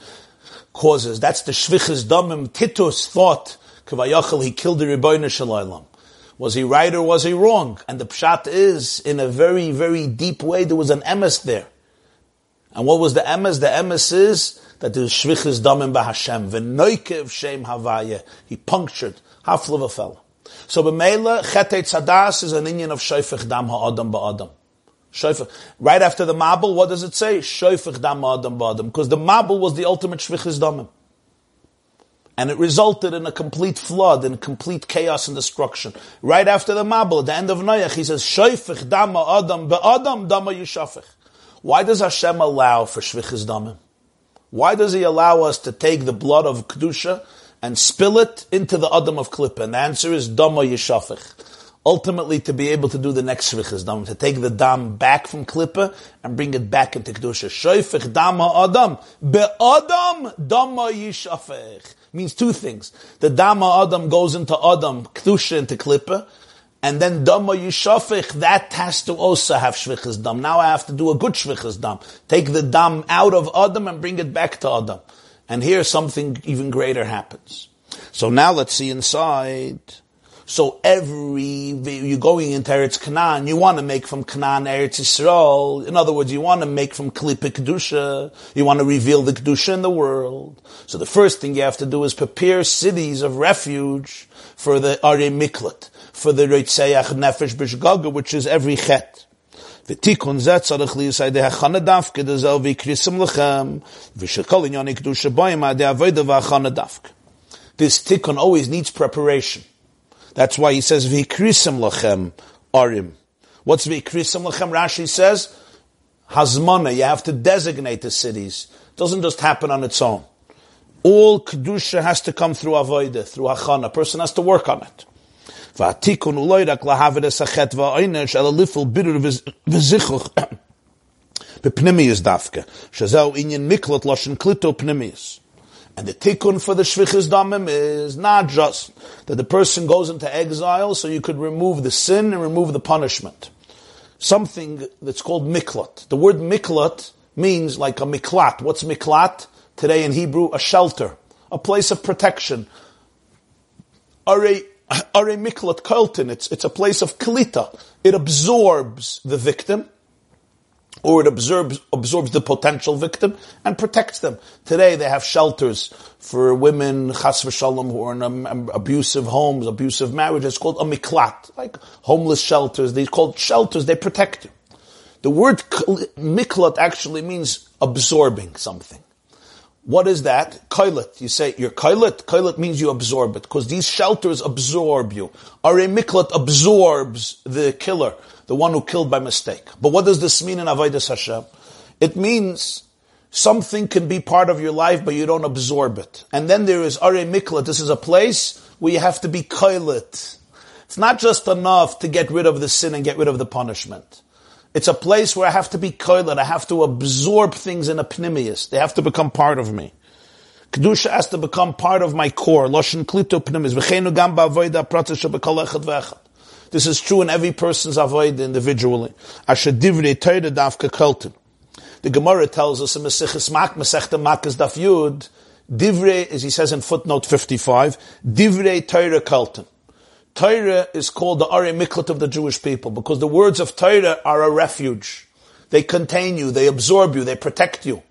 causes. That's the shvichas damim. Titus thought kavayachal he killed the Ribono Shel Olam. Was he right or was he wrong? And the pshat is in a very very deep way there was an emes there. And what was the emes? The emes is that the shvichas damim b'Hashem v'noikev shem havaya. He punctured half of a fellow. So b'meila chetei tzadas is an Indian of shoifich dam ha'adam ba'adam. Shoifich. Right after the Mabul, what does it say? Shoifich dam ha'adam ba'adam. Because the Mabul was the ultimate shvichis damim. And it resulted in a complete flood, and complete chaos and destruction. Right after the Mabul, at the end of Noach, he says, Shoifich dam ha'adam ba'adam dama yishafich. Why does Hashem allow for shvichis damim? Why does He allow us to take the blood of Kedusha and spill it into the Adam of Klippa? And the answer is Dama Yeshafich. Ultimately, to be able to do the next Shvichas Dam, to take the Dam back from Klippa and bring it back into Kedusha. Shoifich Dama Adam. Be-Adam Dama Yeshafich. Means two things. The Dama Adam goes into Adam, Kedusha into Klippa, and then Dama Yishafich, that has to also have Shvichas Dam. Now I have to do a good Shvichas Dam. Take the Dam out of Adam and bring it back to Adam. And here something even greater happens. So now let's see inside. So every, you're going into Eretz Canaan, you want to make from Canaan Eretz Yisrael. In other words, you want to make from Klippa Kedusha. You want to reveal the Kedusha in the world. So the first thing you have to do is prepare cities of refuge for the Are Miklat, for the Reitzeach Nefesh Bishgaga, which is every Chet. ותיקון זה צריך להיות על ידי הכנה דווקא דזהו ויקריסם לכם, ושכל עניין הקדושה בוים על ידי עבודה והכנה דווקא. This tikkun always needs preparation. That's why he says, Vikrisim lachem arim. What's Vikrisim lachem? Rashi says, Hazmana, you have to designate the cities. It doesn't just happen on its own. All Kedusha has to come through Avoida, through achan. A person has to work on it. Bepnimius dafke. Shazau inyan miklat loshen klito pnimius. And the tikkun for the shvichas damim is not just that the person goes into exile so you could remove the sin and remove the punishment. Something that's called miklat. The word miklat means like a miklat. What's miklat? Today in Hebrew, a shelter, a place of protection. Are are miklat koltin. It's, it's a place of kalita. It absorbs the victim or it absorbs, absorbs the potential victim and protects them. Today they have shelters for women, chas v'shalom, who are in um, abusive homes, abusive marriages. Called a miklat, like homeless shelters. These called shelters, they protect you. The word miklat actually means absorbing something. What is that? Kailat. You say, you're. Kailat means you absorb it, because these shelters absorb you. Are miklat absorbs the killer the one who killed by mistake. But what does this mean in Avodah Hashem? It means something can be part of your life, but you don't absorb it. And then there is Are Mikla. This is a place where you have to be koilet. It's not just enough to get rid of the sin and get rid of the punishment. It's a place where I have to be koilet. I have to absorb things in a pnimius. They have to become part of me. Kedusha has to become part of my core. Loshen klito echad. This is true in every person's avoid individually. The Gemara tells us in Mesichus Mak, Mesechta Makas Daf Yud, as he says in footnote 55, divrei teire kultin. Torah is called the Ari Miklat of the Jewish people because the words of Torah are a refuge. They contain you, they absorb you, they protect you.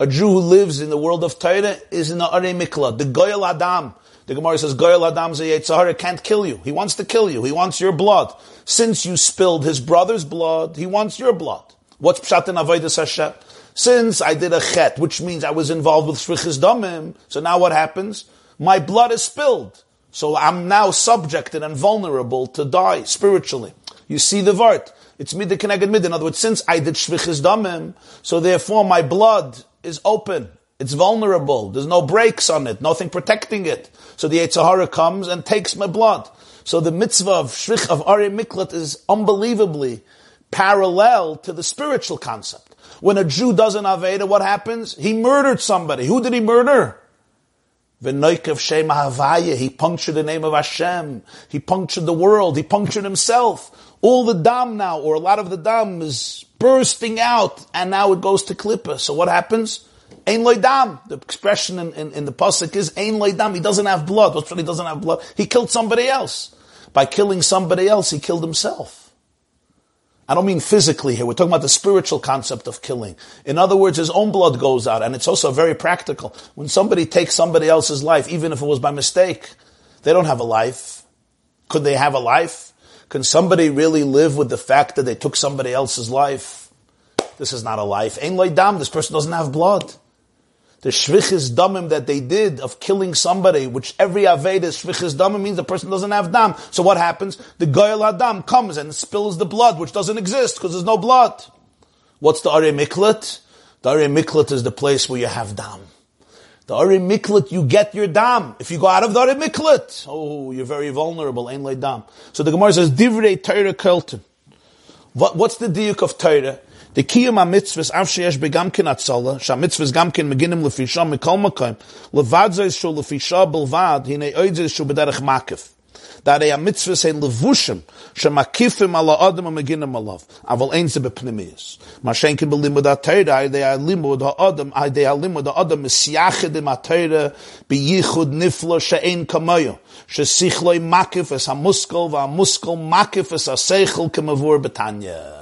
A Jew who lives in the world of Torah is in the Ari Miklat, the Goyal Adam, the Gemara says, Goyal Adam Yetzer Hara can't kill you. He wants to kill you. He wants your blood. Since you spilled his brother's blood, he wants your blood. What's Pshat in Avodah Hashem? Since I did a chet, which means I was involved with Shvichis Damim, so now what happens? My blood is spilled. So I'm now subjected and vulnerable to die spiritually. You see the vart. It's mid connected mid. In other words, since I did shvichis damim, so therefore my blood is open. It's vulnerable. There's no brakes on it, nothing protecting it. So the Yetzer Hara comes and takes my blood. So the mitzvah of shvich of Ari Miklat is unbelievably parallel to the spiritual concept. When a Jew does an Aveda, what happens? He murdered somebody. Who did he murder? V'noikav Shem Havaya. He punctured the name of Hashem. He punctured the world. He punctured himself. All the dam now, or a lot of the dam is bursting out, and now it goes to Klippa. So what happens? Ein loidam. The expression in, in, in the pasuk is ein loidam. He doesn't have blood. What's when he doesn't have blood? He killed somebody else. By killing somebody else, he killed himself. I don't mean physically here. We're talking about the spiritual concept of killing. In other words, his own blood goes out, and it's also very practical. When somebody takes somebody else's life, even if it was by mistake, they don't have a life. Could they have a life? Can somebody really live with the fact that they took somebody else's life? This is not a life. Ain't like loidam. This person doesn't have blood the shvichis damim that they did of killing somebody, which every aveda shvichis damim means the person doesn't have dam. So what happens? The goyal adam comes and spills the blood, which doesn't exist because there's no blood. What's the are miklat? The are miklat is the place where you have dam. The are miklat, you get your dam. If you go out of the are miklat, oh, you're very vulnerable. Ain't like dam. So the Gemara says divrei Torah kelton. What, what's the diuk of Torah? The kiyum ha-mitzvahs, av sheyesh begamkin atzala, sha-mitzvahs gamkin meginim lefisha mikol makoim, levad zay shu lefisha belvad, hine oid zay shu bederech makif. that a mitzvah say levushim shemakifim ala adam meginim alav. Aval ein ze bepnimius ma schenken belimud atayda they are limud ha-adam they are limud ha-adam misyachid im atayda beyichud niflo she'ein kamayo shesichloi makif es ha-muskel va-muskel makif es ha-seichel kemavur betanya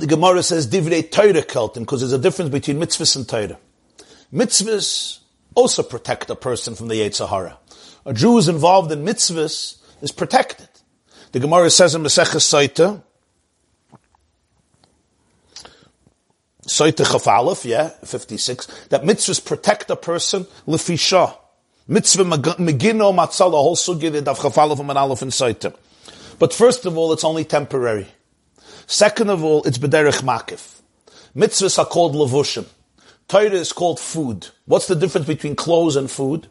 the Gemara says divrei Torah keltim because there's a difference between mitzvahs and Torah. Mitzvahs also protect a person from the Yetzer Hara. A Jew who's involved in mitzvahs is protected. The Gemara says in Maseches Saita, Saita Chaf yeah, 56, that mitzvahs protect a person lefisha. Mitzvah megino matzah, also sugi, the Daf Chaf Aleph and Aleph in Saita. But first of all, it's only temporary. Second of all, it's bederech makif. Mitzvahs are called levushim. Torah is called food. What's the difference between clothes and food?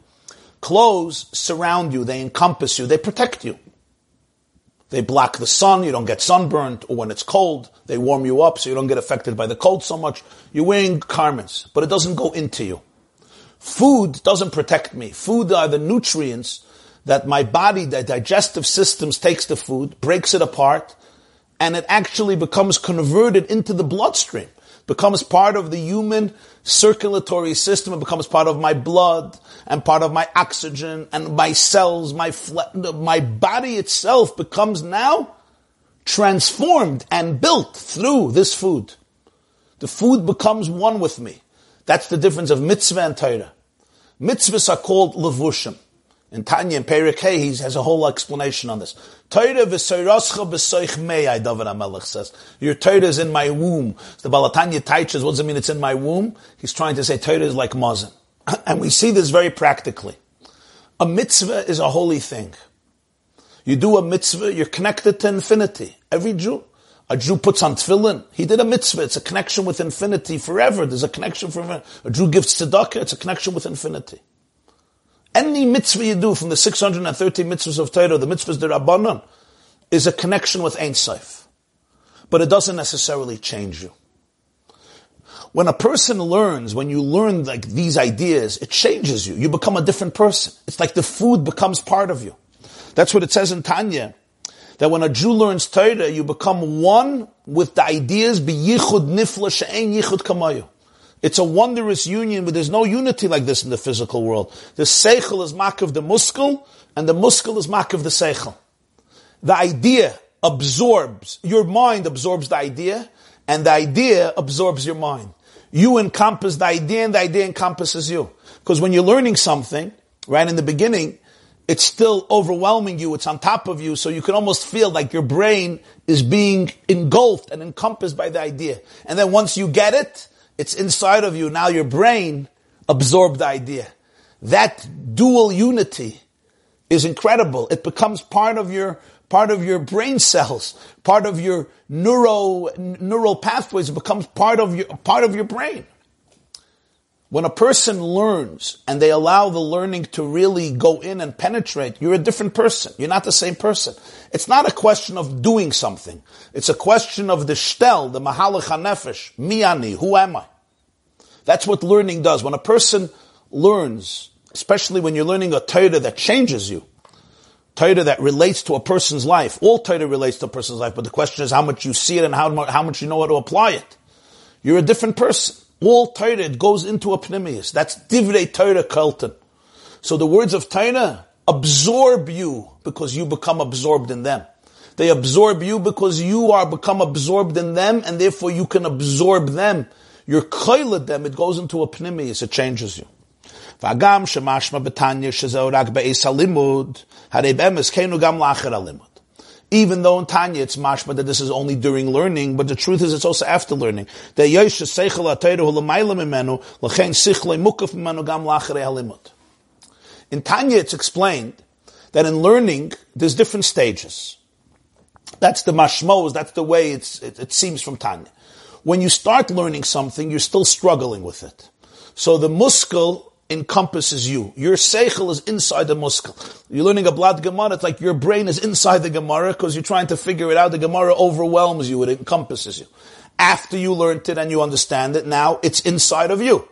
Clothes surround you, they encompass you, they protect you. They block the sun, you don't get sunburned, or when it's cold, they warm you up so you don't get affected by the cold so much. You're wearing garments, but it doesn't go into you. Food doesn't protect me. Food are the nutrients that my body, the digestive systems takes the food, breaks it apart, and it actually becomes converted into the bloodstream, becomes part of the human circulatory system, it becomes part of my blood and part of my oxygen and my cells, my my body itself becomes now transformed and built through this food. The food becomes one with me. That's the difference of mitzvah and Torah. Mitzvahs are called levushim. In Tanya and Perik he has a whole explanation on this. Torah v'soyrascha b'soich mei, David HaMelech says. Your Torah is in my womb. So the Balatanya teaches, what does it mean it's in my womb? He's trying to say Torah is like Mazin. And we see this very practically. A mitzvah is a holy thing. You do a mitzvah, you're connected to infinity. Every Jew. A Jew puts on tefillin. He did a mitzvah. It's a connection with infinity forever. There's a connection forever. A Jew gives tzedakah. It's a connection with infinity. Any mitzvah you do from the 630 mitzvahs of Torah, the mitzvahs the Rabbanon, is a connection with Ein Sof. But it doesn't necessarily change you. When a person learns, when you learn like these ideas, it changes you. You become a different person. It's like the food becomes part of you. That's what it says in Tanya. That when a Jew learns Torah, you become one with the ideas, be yichud nifla she'en yichud kamayu. It's a wondrous union, but there's no unity like this in the physical world. The seichel is mak of the muskel, and the muskel is mak of the seichel. The idea absorbs, your mind absorbs the idea, and the idea absorbs your mind. You encompass the idea, and the idea encompasses you. Because when you're learning something, right in the beginning, it's still overwhelming you, it's on top of you, so you can almost feel like your brain is being engulfed and encompassed by the idea. And then once you get it, it's inside of you. Now your brain absorbed the idea. That dual unity is incredible. It becomes part of your, part of your brain cells, part of your neuro, neural pathways. It becomes part of your, part of your brain. When a person learns and they allow the learning to really go in and penetrate, you're a different person. You're not the same person. It's not a question of doing something. It's a question of the shtel, the mahalach hanefesh, miani, who am I? That's what learning does. When a person learns, especially when you're learning a Torah that changes you, Torah that relates to a person's life, all Torah relates to a person's life, but the question is how much you see it and how much you know how to apply it. You're a different person. All Torah, it goes into a pnimius. That's divrei Torah kulton. So the words of Torah absorb you because you become absorbed in them. They absorb you because you are become absorbed in them and therefore you can absorb them. You're koiled them, it goes into a pnimius, it changes you. V'agam shemashma kenu gam even though in Tanya it's mashma that this is only during learning, but the truth is it's also after learning. In Tanya it's explained that in learning there's different stages. That's the mashmos, that's the way it, it seems from Tanya. When you start learning something, you're still struggling with it. So the muskel encompasses you. Your seichel is inside the muskel. You're learning a blood Gemara, it's like your brain is inside the Gemara because you're trying to figure it out. The Gemara overwhelms you, it encompasses you. After you learned it and you understand it, now it's inside of you.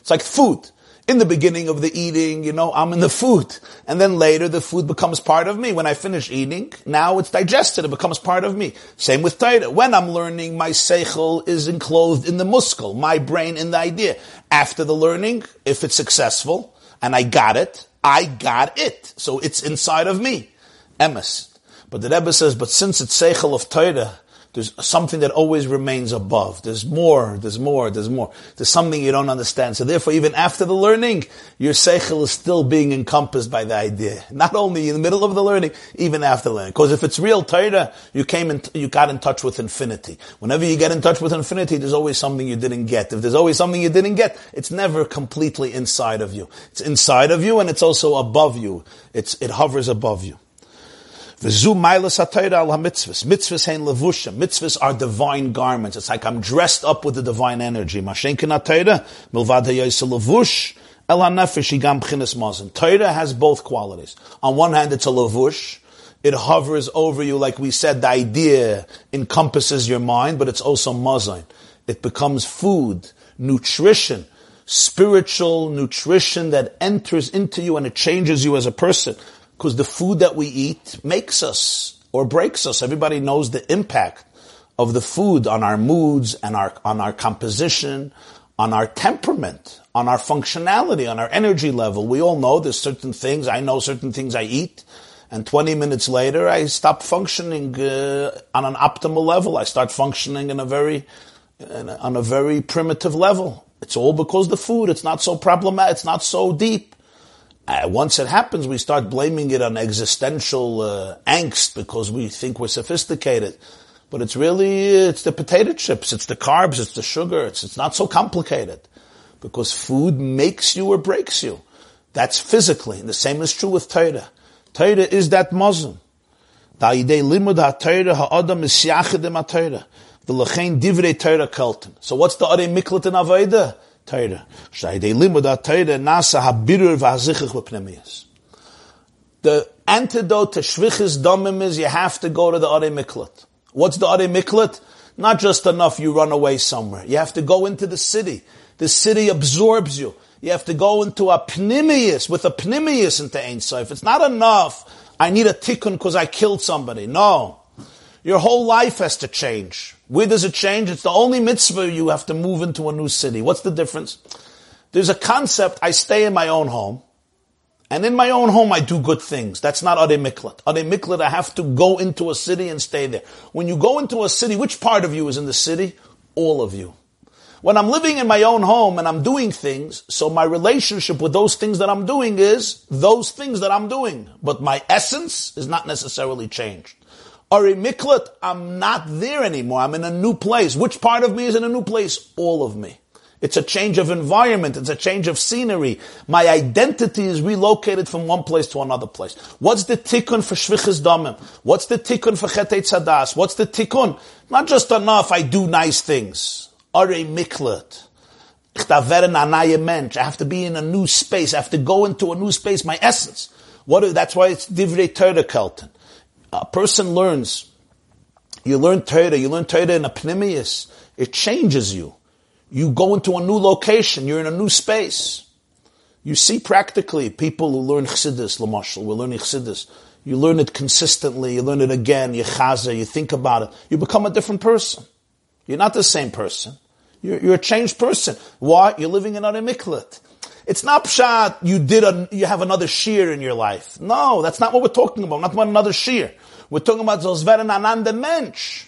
It's like food. In the beginning of the eating, you know, I'm in the food. And then later the food becomes part of me. When I finish eating, now it's digested, it becomes part of me. Same with Torah. When I'm learning, my seichel is enclosed in the muskel, my brain in the idea. After the learning, if it's successful, and I got it, I got it. So it's inside of me. Emes. But the Rebbe says, but since it's seichel of Torah, there's something that always remains above. There's more, there's more, there's more. There's something you don't understand. So therefore, even after the learning, your seichel is still being encompassed by the idea. Not only in the middle of the learning, even after learning. Because if it's real Torah, you came and you got in touch with infinity. Whenever you get in touch with infinity, there's always something you didn't get. If there's always something you didn't get, it's never completely inside of you. It's inside of you and it's also above you. It's, it hovers above you. V'zu mailas ha al ha-mitzvahs. Mitzvahs hein levushim. Mitzvahs are divine garments. It's like I'm dressed up with the divine energy. Mashenkin ha-Torah, milvad ha-yoyse levush, el ha-nefesh igam b'chinas mazin. Torah has both qualities. On one hand, it's a levush. It hovers over you, like we said, the idea encompasses your mind, but it's also mazin. It becomes food, nutrition, spiritual nutrition that enters into you and it changes you as a person because the food that we eat makes us or breaks us. Everybody knows the impact of the food on our moods and our, on our composition, on our temperament, on our functionality, on our energy level. We all know there's certain things, I know certain things I eat, and 20 minutes later I stop functioning uh, on an optimal level. I start functioning in a very, in a, on a very primitive level. It's all because the food, it's not so problematic, it's not so deep. Uh, once it happens, we start blaming it on existential uh, angst because we think we're sophisticated. But it's really, it's the potato chips, it's the carbs, it's the sugar, it's, it's not so complicated. Because food makes you or breaks you. That's physically. And the same is true with Torah. Torah is that Muslim. So what's the Arei Miklat in Avodah? The antidote to shvichis domim is you have to go to the Arei Miklat. What's the Arei Miklat? Not just enough you run away somewhere. You have to go into the city. The city absorbs you. You have to go into a pnimius, with a pnimius into Ein Sof. It's not enough. I need a tikkun because I killed somebody. No. Your whole life has to change. Where does it change? It's the only mitzvah you have to move into a new city. What's the difference? There's a concept, I stay in my own home, and in my own home I do good things. That's not Ade Miklat. Ade Miklat, I have to go into a city and stay there. When you go into a city, which part of you is in the city? All of you. When I'm living in my own home and I'm doing things, so my relationship with those things that I'm doing is those things that I'm doing. But my essence is not necessarily changed. Ari Miklat, I'm not there anymore. I'm in a new place. Which part of me is in a new place? All of me. It's a change of environment. It's a change of scenery. My identity is relocated from one place to another place. What's the tikkun for shvichas damim? What's the tikkun for chetei tzadas? What's the tikkun? Not just enough I do nice things. Ari miklat. I have to be in a new space. I have to go into a new space. My essence. What? That's why it's divrei Torah a person learns, you learn Torah, you learn Torah in a pnimius, it changes you. You go into a new location, you're in a new space. You see practically people who learn Chassidus, Lamashal, we're learning Chassidus. You learn it consistently, you learn it again, you chaza, you think about it. You become a different person. You're not the same person. You're, you're a changed person. Why? You're living in a miklat. It's not pshat you did a, you have another shear in your life. No, that's not what we're talking about. Not about another shear. We're talking about Zosveren Ananda Mensch.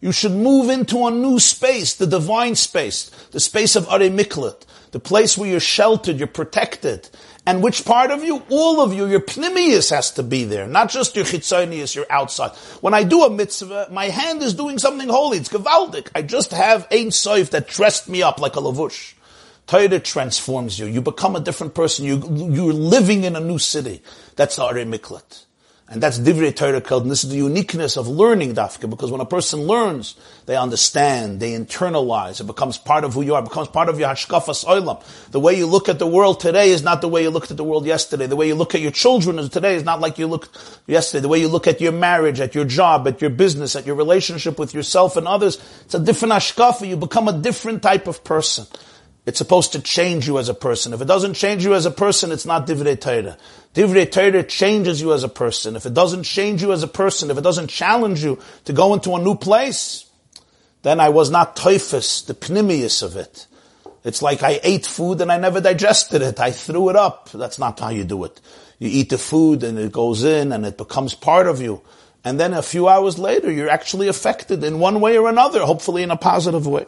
You should move into a new space, the divine space, the space of Are Miklat, the place where you're sheltered, you're protected. And which part of you? All of you, your pnimius has to be there, not just your chitzonius, your outside. When I do a mitzvah, my hand is doing something holy. It's gewaldic. I just have ein soif that dressed me up like a lavush. Torah transforms you. You become a different person. You, you're living in a new city. That's the Are Miklat. And that's Divrei Torah called, and this is the uniqueness of learning Dafka, because when a person learns, they understand, they internalize, it becomes part of who you are, it becomes part of your hashkafas oilam. The way you look at the world today is not the way you looked at the world yesterday. The way you look at your children today is not like you looked yesterday. The way you look at your marriage, at your job, at your business, at your relationship with yourself and others, it's a different hashkafa. You become a different type of person. It's supposed to change you as a person. If it doesn't change you as a person, it's not divrei Torah. Divrei Torah changes you as a person. If it doesn't change you as a person, if it doesn't challenge you to go into a new place, then I was not typhus, the pnimius of it. It's like I ate food and I never digested it. I threw it up. That's not how you do it. You eat the food and it goes in and it becomes part of you. And then a few hours later, you're actually affected in one way or another, hopefully in a positive way.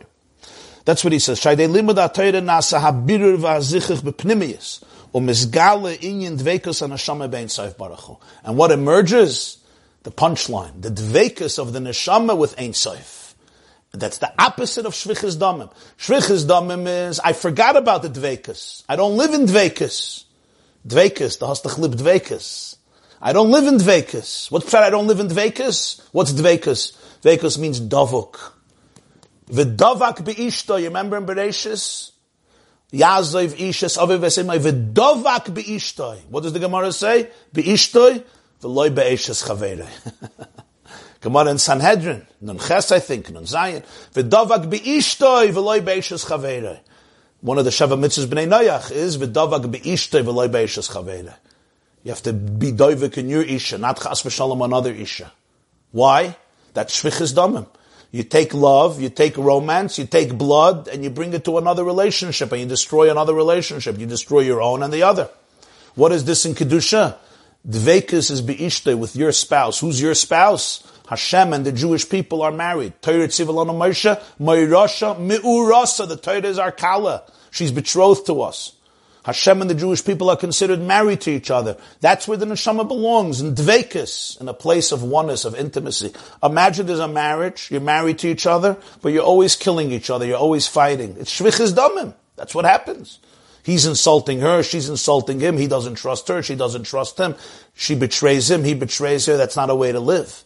That's what he says. Shaydei limud ha-Torah nasa ha-birur va-zichich b'pnimiyas. Umizgale inyan dvekus ha-neshama bein saif baruch And what emerges? The punchline. The dvekus of the neshama with Ein Saif. That's the opposite of shvichas damim. Shvichas damim is, I forgot about the dvekus. I don't live in dvekus. Dvekus, the hastachlib dvekus. I don't live in dvekus. What's pshat I don't live in dvekus? What's dvekus? Dvekus means davuk. V'davak be'ishto, you remember in Bereshis? Yazov ishas aviv esemai v'davak be'ishtoi. What does the Gemara say? Be'ishtoi, v'loi be'eshas chaverei. Gemara in Sanhedrin, Nun Ches, I think, Nun Zayin. V'davak be'ishtoi, v'loi be'eshas chaverei. One of the Sheva Mitzvahs B'nai Noyach is v'davak be'ishtoi, v'loi be'eshas chaverei. You have to be doivik in your Isha, not chas v'shalom another Isha. Why? That's shvichas damim. You take love, you take romance, you take blood, and you bring it to another relationship, and you destroy another relationship. You destroy your own and the other. What is this in Kedusha? Dvekus is beishte with your spouse. Who's your spouse? Hashem and the Jewish people are married. Torah tzivalana Moshe, Moirasha, Mi'urasa. The Torah is our kala. She's betrothed to us. Hashem and the Jewish people are considered married to each other. That's where the neshama belongs, in dvekus, in a place of oneness, of intimacy. Imagine there's a marriage, you're married to each other, but you're always killing each other, you're always fighting. It's shvichas damim. That's what happens. He's insulting her, she's insulting him, he doesn't trust her, she doesn't trust him. She betrays him, he betrays her. That's not a way to live.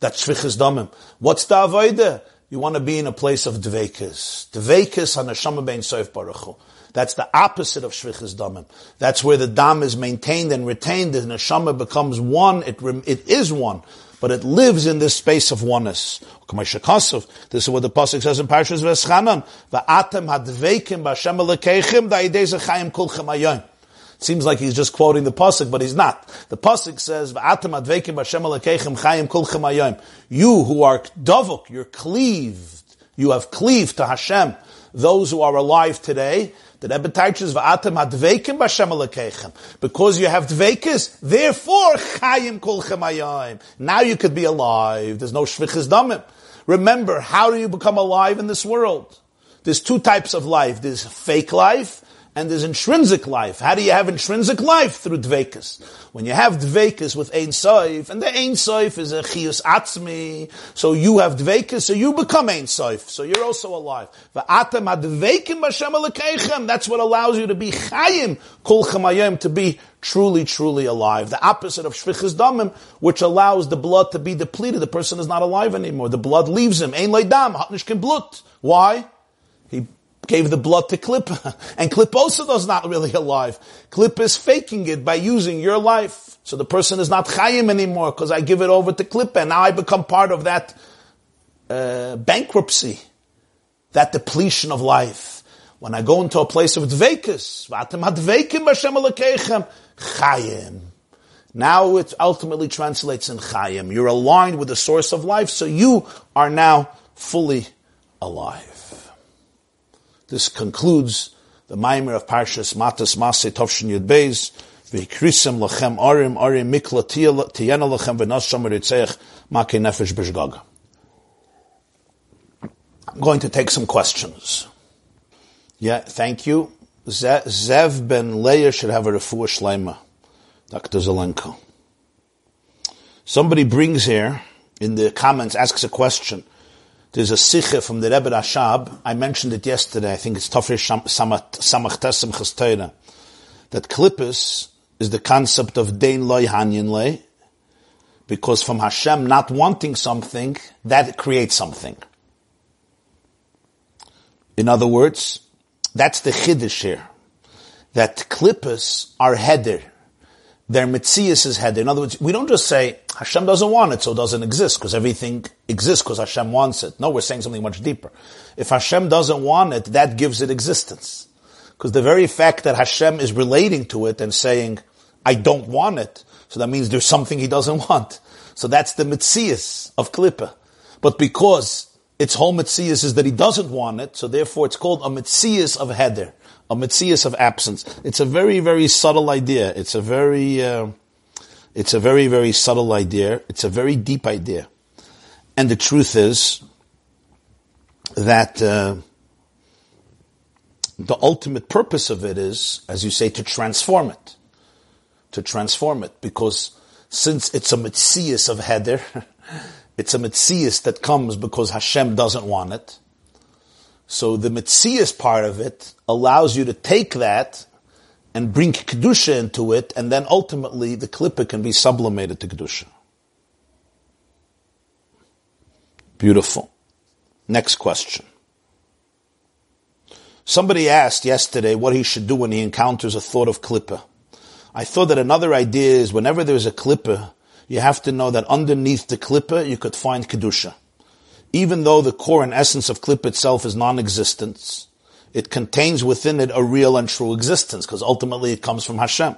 That's shvichas damim. What's the avodah? You want to be in a place of. Dvekus on neshama bein soif baruch that's the opposite of shvichas damim. That's where the dam is maintained and retained. And the neshama becomes one. It, it is one. But it lives in this space of oneness. This is what the pasuk says in Parshas Veschanan. Va'atem hadveikim b'Hashem elekeichim da'idei zechayim kulchem ayom. Seems like he's just quoting the pasuk, but he's not. The pasuk says, "Va'atem adveikim b'Hashem elekeichim chayim kulchem ayom." You who are davuk, you're cleaved, you have cleaved to Hashem. Those who are alive today, the Rebbe teaches va'atem adveikim b'Hashem alekechem. Because you have dveikis, therefore chayim kolchem ayayim. Now you could be alive. There's no shvichas damim. Remember, how do you become alive in this world? There's two types of life. There's fake life and there's intrinsic life. How do you have intrinsic life? Through dvekas. When you have dvekas with Ein Soif, and the Ein Soif is a chius atzmi, so you have dvekas, so you become Ein Soif, so you're also alive. Alekechem, that's what allows you to be chayim, kol chamayim, to be truly, truly alive. The opposite of shvichas damim, which allows the blood to be depleted. The person is not alive anymore. The blood leaves him. Ein leidam, hatnish blut. Why? Gave the blood to Klippa. And is not really alive. Klippa is faking it by using your life. So the person is not Chaim anymore because I give it over to Klippa and now I become part of that uh, bankruptcy, that depletion of life. When I go into a place of dvekus, Chayim. Now it ultimately translates in Chayim. You're aligned with the source of life, so you are now fully alive. This concludes the Maimer of Parshas Matas Masei Tovshin Yud Beis. V'ikrisim lachem arim arim mikla tiyena lachem v'nas shomer yitzech makei nefesh b'shgag. I'm going to take some questions. Yeah, thank you. Zev ben Leah should have a refuah shleima. Dr. Zelenko. Somebody brings here in the comments, asks a question. There's a sikha from the Rebbe Rashab. I mentioned it yesterday. I think it's Tafresh Samach Tesem Chastoira. That klippus is the concept of Dein Loi Hanyan Loi. Because from Hashem not wanting something, that creates something. In other words, that's the chiddush here. That klippus are header. Their mitzias is head. In other words, we don't just say Hashem doesn't want it, so it doesn't exist because everything exists because Hashem wants it. No, we're saying something much deeper. If Hashem doesn't want it, that gives it existence. Because the very fact that Hashem is relating to it and saying, I don't want it, so that means there's something he doesn't want. So that's the mitzias of Klippa. But because its whole mitzias is that he doesn't want it, so therefore it's called a mitzias of heder a mitzias of absence. It's a very, very subtle idea. It's a very, uh, it's a very, very subtle idea. It's a very deep idea. And the truth is that uh, the ultimate purpose of it is, as you say, to transform it. To transform it. Because since it's a mitzias of heder, it's a mitzias that comes because Hashem doesn't want it. So the Metzias part of it allows you to take that and bring Kedusha into it, and then ultimately the Klippa can be sublimated to Kedusha. Beautiful. Next question. Somebody asked yesterday what he should do when he encounters a thought of Klippa. I thought that another idea is whenever there's a Klippa, you have to know that underneath the Klippa you could find Kedusha even though the core and essence of klip itself is non-existence, it contains within it a real and true existence, because ultimately it comes from Hashem.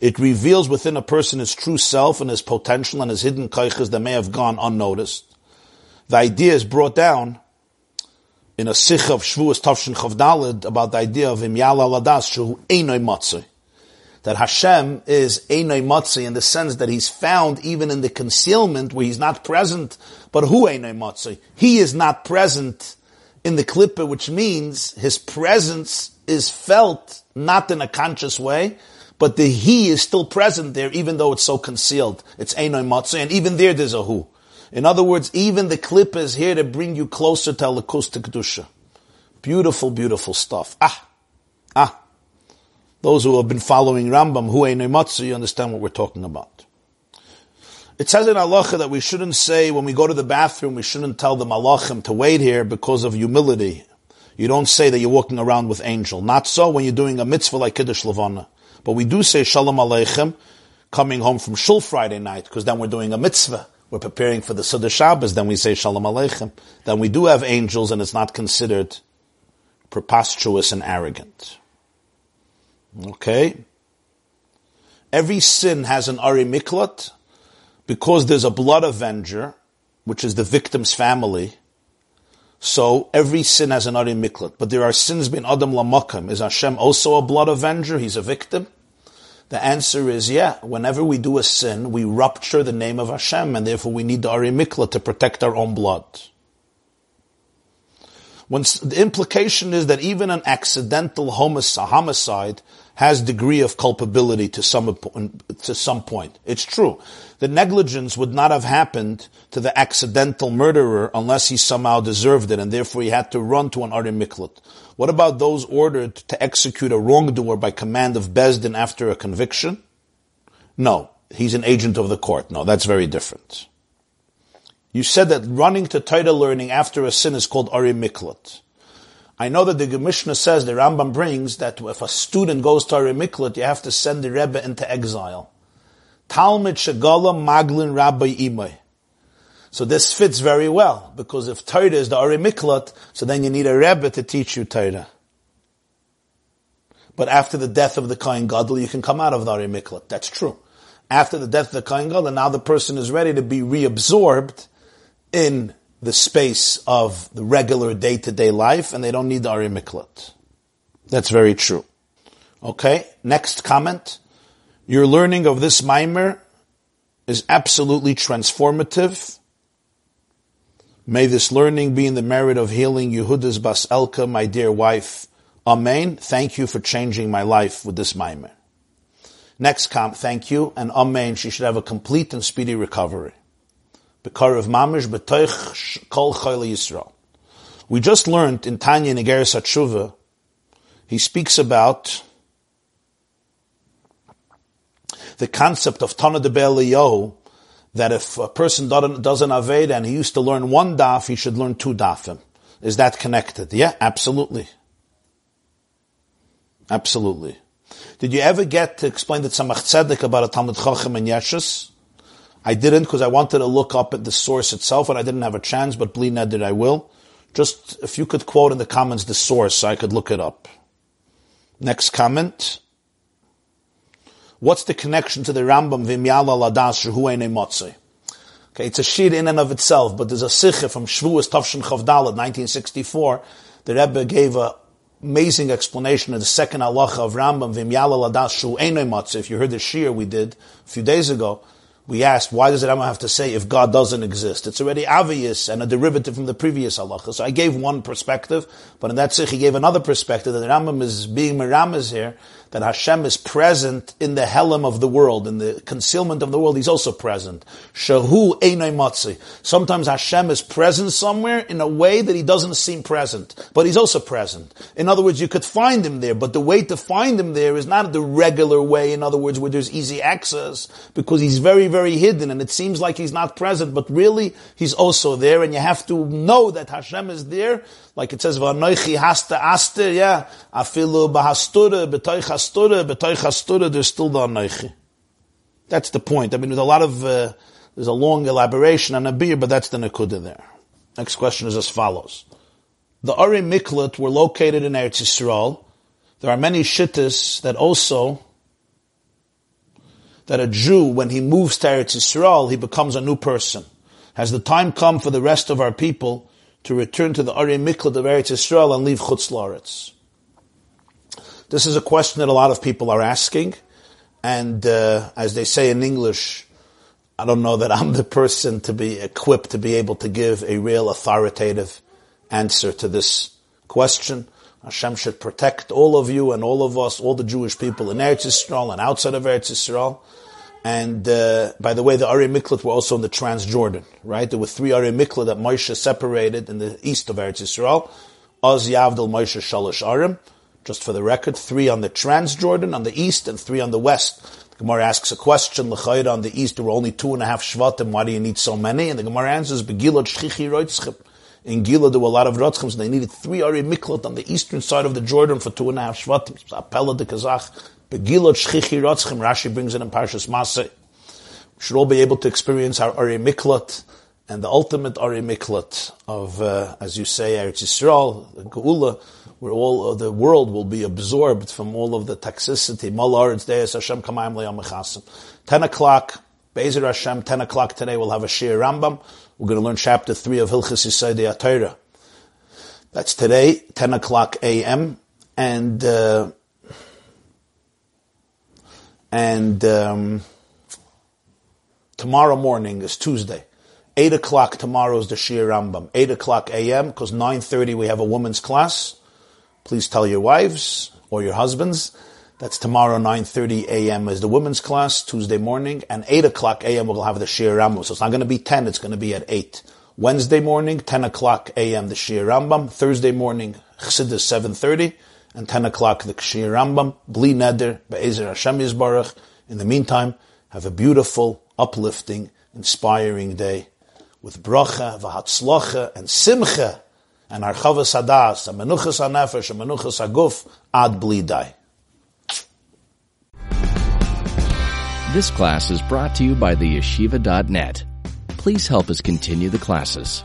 It reveals within a person his true self and his potential and his hidden kaiches that may have gone unnoticed. The idea is brought down in a sikh of Shvuas Tavshin Chavdalid about the idea of Imyal Aladas Shu Einoi that Hashem is Einoi Matzi in the sense that He's found even in the concealment where He's not present, but who Matzi? He is not present in the klippa, which means His presence is felt not in a conscious way, but the He is still present there even though it's so concealed. It's Einoi Matzi, and even there there's a Who. In other words, even the klippa is here to bring you closer to Alakus to Kedusha. Beautiful, beautiful stuff. Ah, ah. Those who have been following Rambam, Hu Matsu, you understand what we're talking about. It says in Halacha that we shouldn't say when we go to the bathroom, we shouldn't tell the Malachim to wait here because of humility. You don't say that you're walking around with angel. Not so when you're doing a mitzvah like Kiddush Levana. But we do say Shalom Aleichem coming home from Shul Friday night because then we're doing a mitzvah. We're preparing for the Suda Shabbos, then we say Shalom Aleichem. Then we do have angels and it's not considered preposterous and arrogant. Okay? Every sin has an Ari Miklat because there's a blood avenger, which is the victim's family. So every sin has an Ari Miklat. But there are sins bin Adam Lamakam. Is Hashem also a blood avenger? He's a victim? The answer is yeah. Whenever we do a sin, we rupture the name of Hashem, and therefore we need the Ari Mikla to protect our own blood. Once the implication is that even an accidental homicide has degree of culpability to some, to some point. It's true. The negligence would not have happened to the accidental murderer unless he somehow deserved it and therefore he had to run to an Arim Miklat. What about those ordered to execute a wrongdoer by command of Besdin after a conviction? No. He's an agent of the court. No, that's very different. You said that running to Torah learning after a sin is called Ari Miklat. I know that the Mishnah says, the Rambam brings, that if a student goes to a Miklat, you have to send the Rebbe into exile. Talmud Shagala Maglin Rabbi Imay. So this fits very well, because if Torah is the Ari Miklat, so then you need a Rebbe to teach you Torah. But after the death of the Kohen Gadol, you can come out of the Ari Miklat. That's true. After the death of the Kohen Gadol, now the person is ready to be reabsorbed in the space of the regular day-to-day life, and they don't need the Ari Miklat. That's very true. Okay, next comment. Your learning of this Maimer is absolutely transformative. May this learning be in the merit of healing Yehuda's Bas Elka, my dear wife. Amen. Thank you for changing my life with this Maimer. Next comment, thank you, and Amen. She should have a complete and speedy recovery. Bekarav Mamish B'toich Kol Yisrael. We just learned in Tanya Negeres Hatshuva, he speaks about the concept of Tana de Be'eliyahu, that if a person does an Aved and he used to learn one daf, he should learn two dafim. Is that connected? Yeah, absolutely. Absolutely. Did you ever get to explain the Tzemach Tzedek about a Talmud Chacham and Yeshus? I didn't because I wanted to look up at the source itself and I didn't have a chance, but Bli did I will. Just if you could quote in the comments the source so I could look it up. Next comment. What's the connection to the Rambam Vimyala Ladas Shehu Motzi? Okay, it's a shir in and of itself, but there's a sikha from Shvuas Tavshin Chavdalet, 1964. The Rebbe gave a amazing explanation of the second halacha of Rambam Vimyala Ladas Shehu Motzi. If you heard the shir we did a few days ago, we asked, why does the Rambam have to say if God doesn't exist? It's already obvious and a derivative from the previous halacha. So I gave one perspective, but in that sikh he gave another perspective that the Rambam is being miramas here that Hashem is present in the helam of the world, in the concealment of the world, He's also present. Shahu einay matzi. Sometimes Hashem is present somewhere in a way that He doesn't seem present, but He's also present. In other words, you could find Him there, but the way to find Him there is not the regular way, in other words, where there's easy access, because He's very, very hidden, and it seems like He's not present, but really, He's also there, and you have to know that Hashem is there, like it says, "V'anoichi hasta aster." Yeah, afilu bahastura b'toich hastura b'toich hastura. There's still the anoichi. That's the point. I mean, there's a lot of uh, there's a long elaboration on a beer, but that's the nakuda there. Next question is as follows: The Ari Miklat were located in Eretz Yisrael. There are many shittas that also that a Jew, when he moves to Eretz Yisrael, he becomes a new person. Has the time come for the rest of our people to return to the Ari Miklat of Eretz Yisrael and leave Chutz Laretz? This is a question that a lot of people are asking, and uh, as they say in English, I don't know that I'm the person to be equipped to be able to give a real authoritative answer to this question. Hashem should protect all of you and all of us, all the Jewish people in Eretz Yisrael and outside of Eretz Yisrael. And uh, by the way, the Ari Miklat were also in the Transjordan, right? There were three Ari Miklat that Moshe separated in the east of Eretz Yisrael. Oz Yavdil Moshe Shalosh Arim. Just for the record, three on the Transjordan on the east and three on the west. The Gemara asks a question, L'chayra on the east, there were only two and a half Shvatim, why do you need so many? And the Gemara answers, Begilot Shchichi. In Gila, there were a lot of Rotzchims, and they needed three Ari Miklat on the eastern side of the Jordan for two and a half Shvatim. Appella de Kazakh. Begilot Shchichi Rotzchim, Rashi brings it in Parshas Masay. We should all be able to experience our Ari Miklat and the ultimate Ari Miklat of, uh, as you say, Eretz Yisrael, Geula, where all of the world will be absorbed from all of the toxicity. Malar, Deis Hashem Kamayim Le'am 10 o'clock, Bezer Hashem, 10 o'clock today, we'll have a Shir Rambam. We're going to learn chapter 3 of Hilchas Yisaydi Atayra. That's today, 10 o'clock a.m. And, uh, and um, tomorrow morning is Tuesday. 8 o'clock tomorrow is the Shir Rambam. 8 o'clock a.m. because 9.30 we have a women's class. Please tell your wives or your husbands. That's tomorrow 9.30 a.m. is the women's class, Tuesday morning. And 8 o'clock a.m. we'll have the Shir Rambam. So it's not going to be 10, it's going to be at 8. Wednesday morning, 10 o'clock a.m. the Shir Rambam. Thursday morning, Chassidus 7.30 and 10 o'clock the Kshir Rambam, Bli Neder, Be'ezer Hashem Yisbarach. In the meantime, have a beautiful, uplifting, inspiring day with bracha, v'hatzlocha, and simcha, and archavas hadas, and menuchas hanefesh, and menuchas haguf, ad bli dai. This class is brought to you by the yeshiva.net. Please help us continue the classes.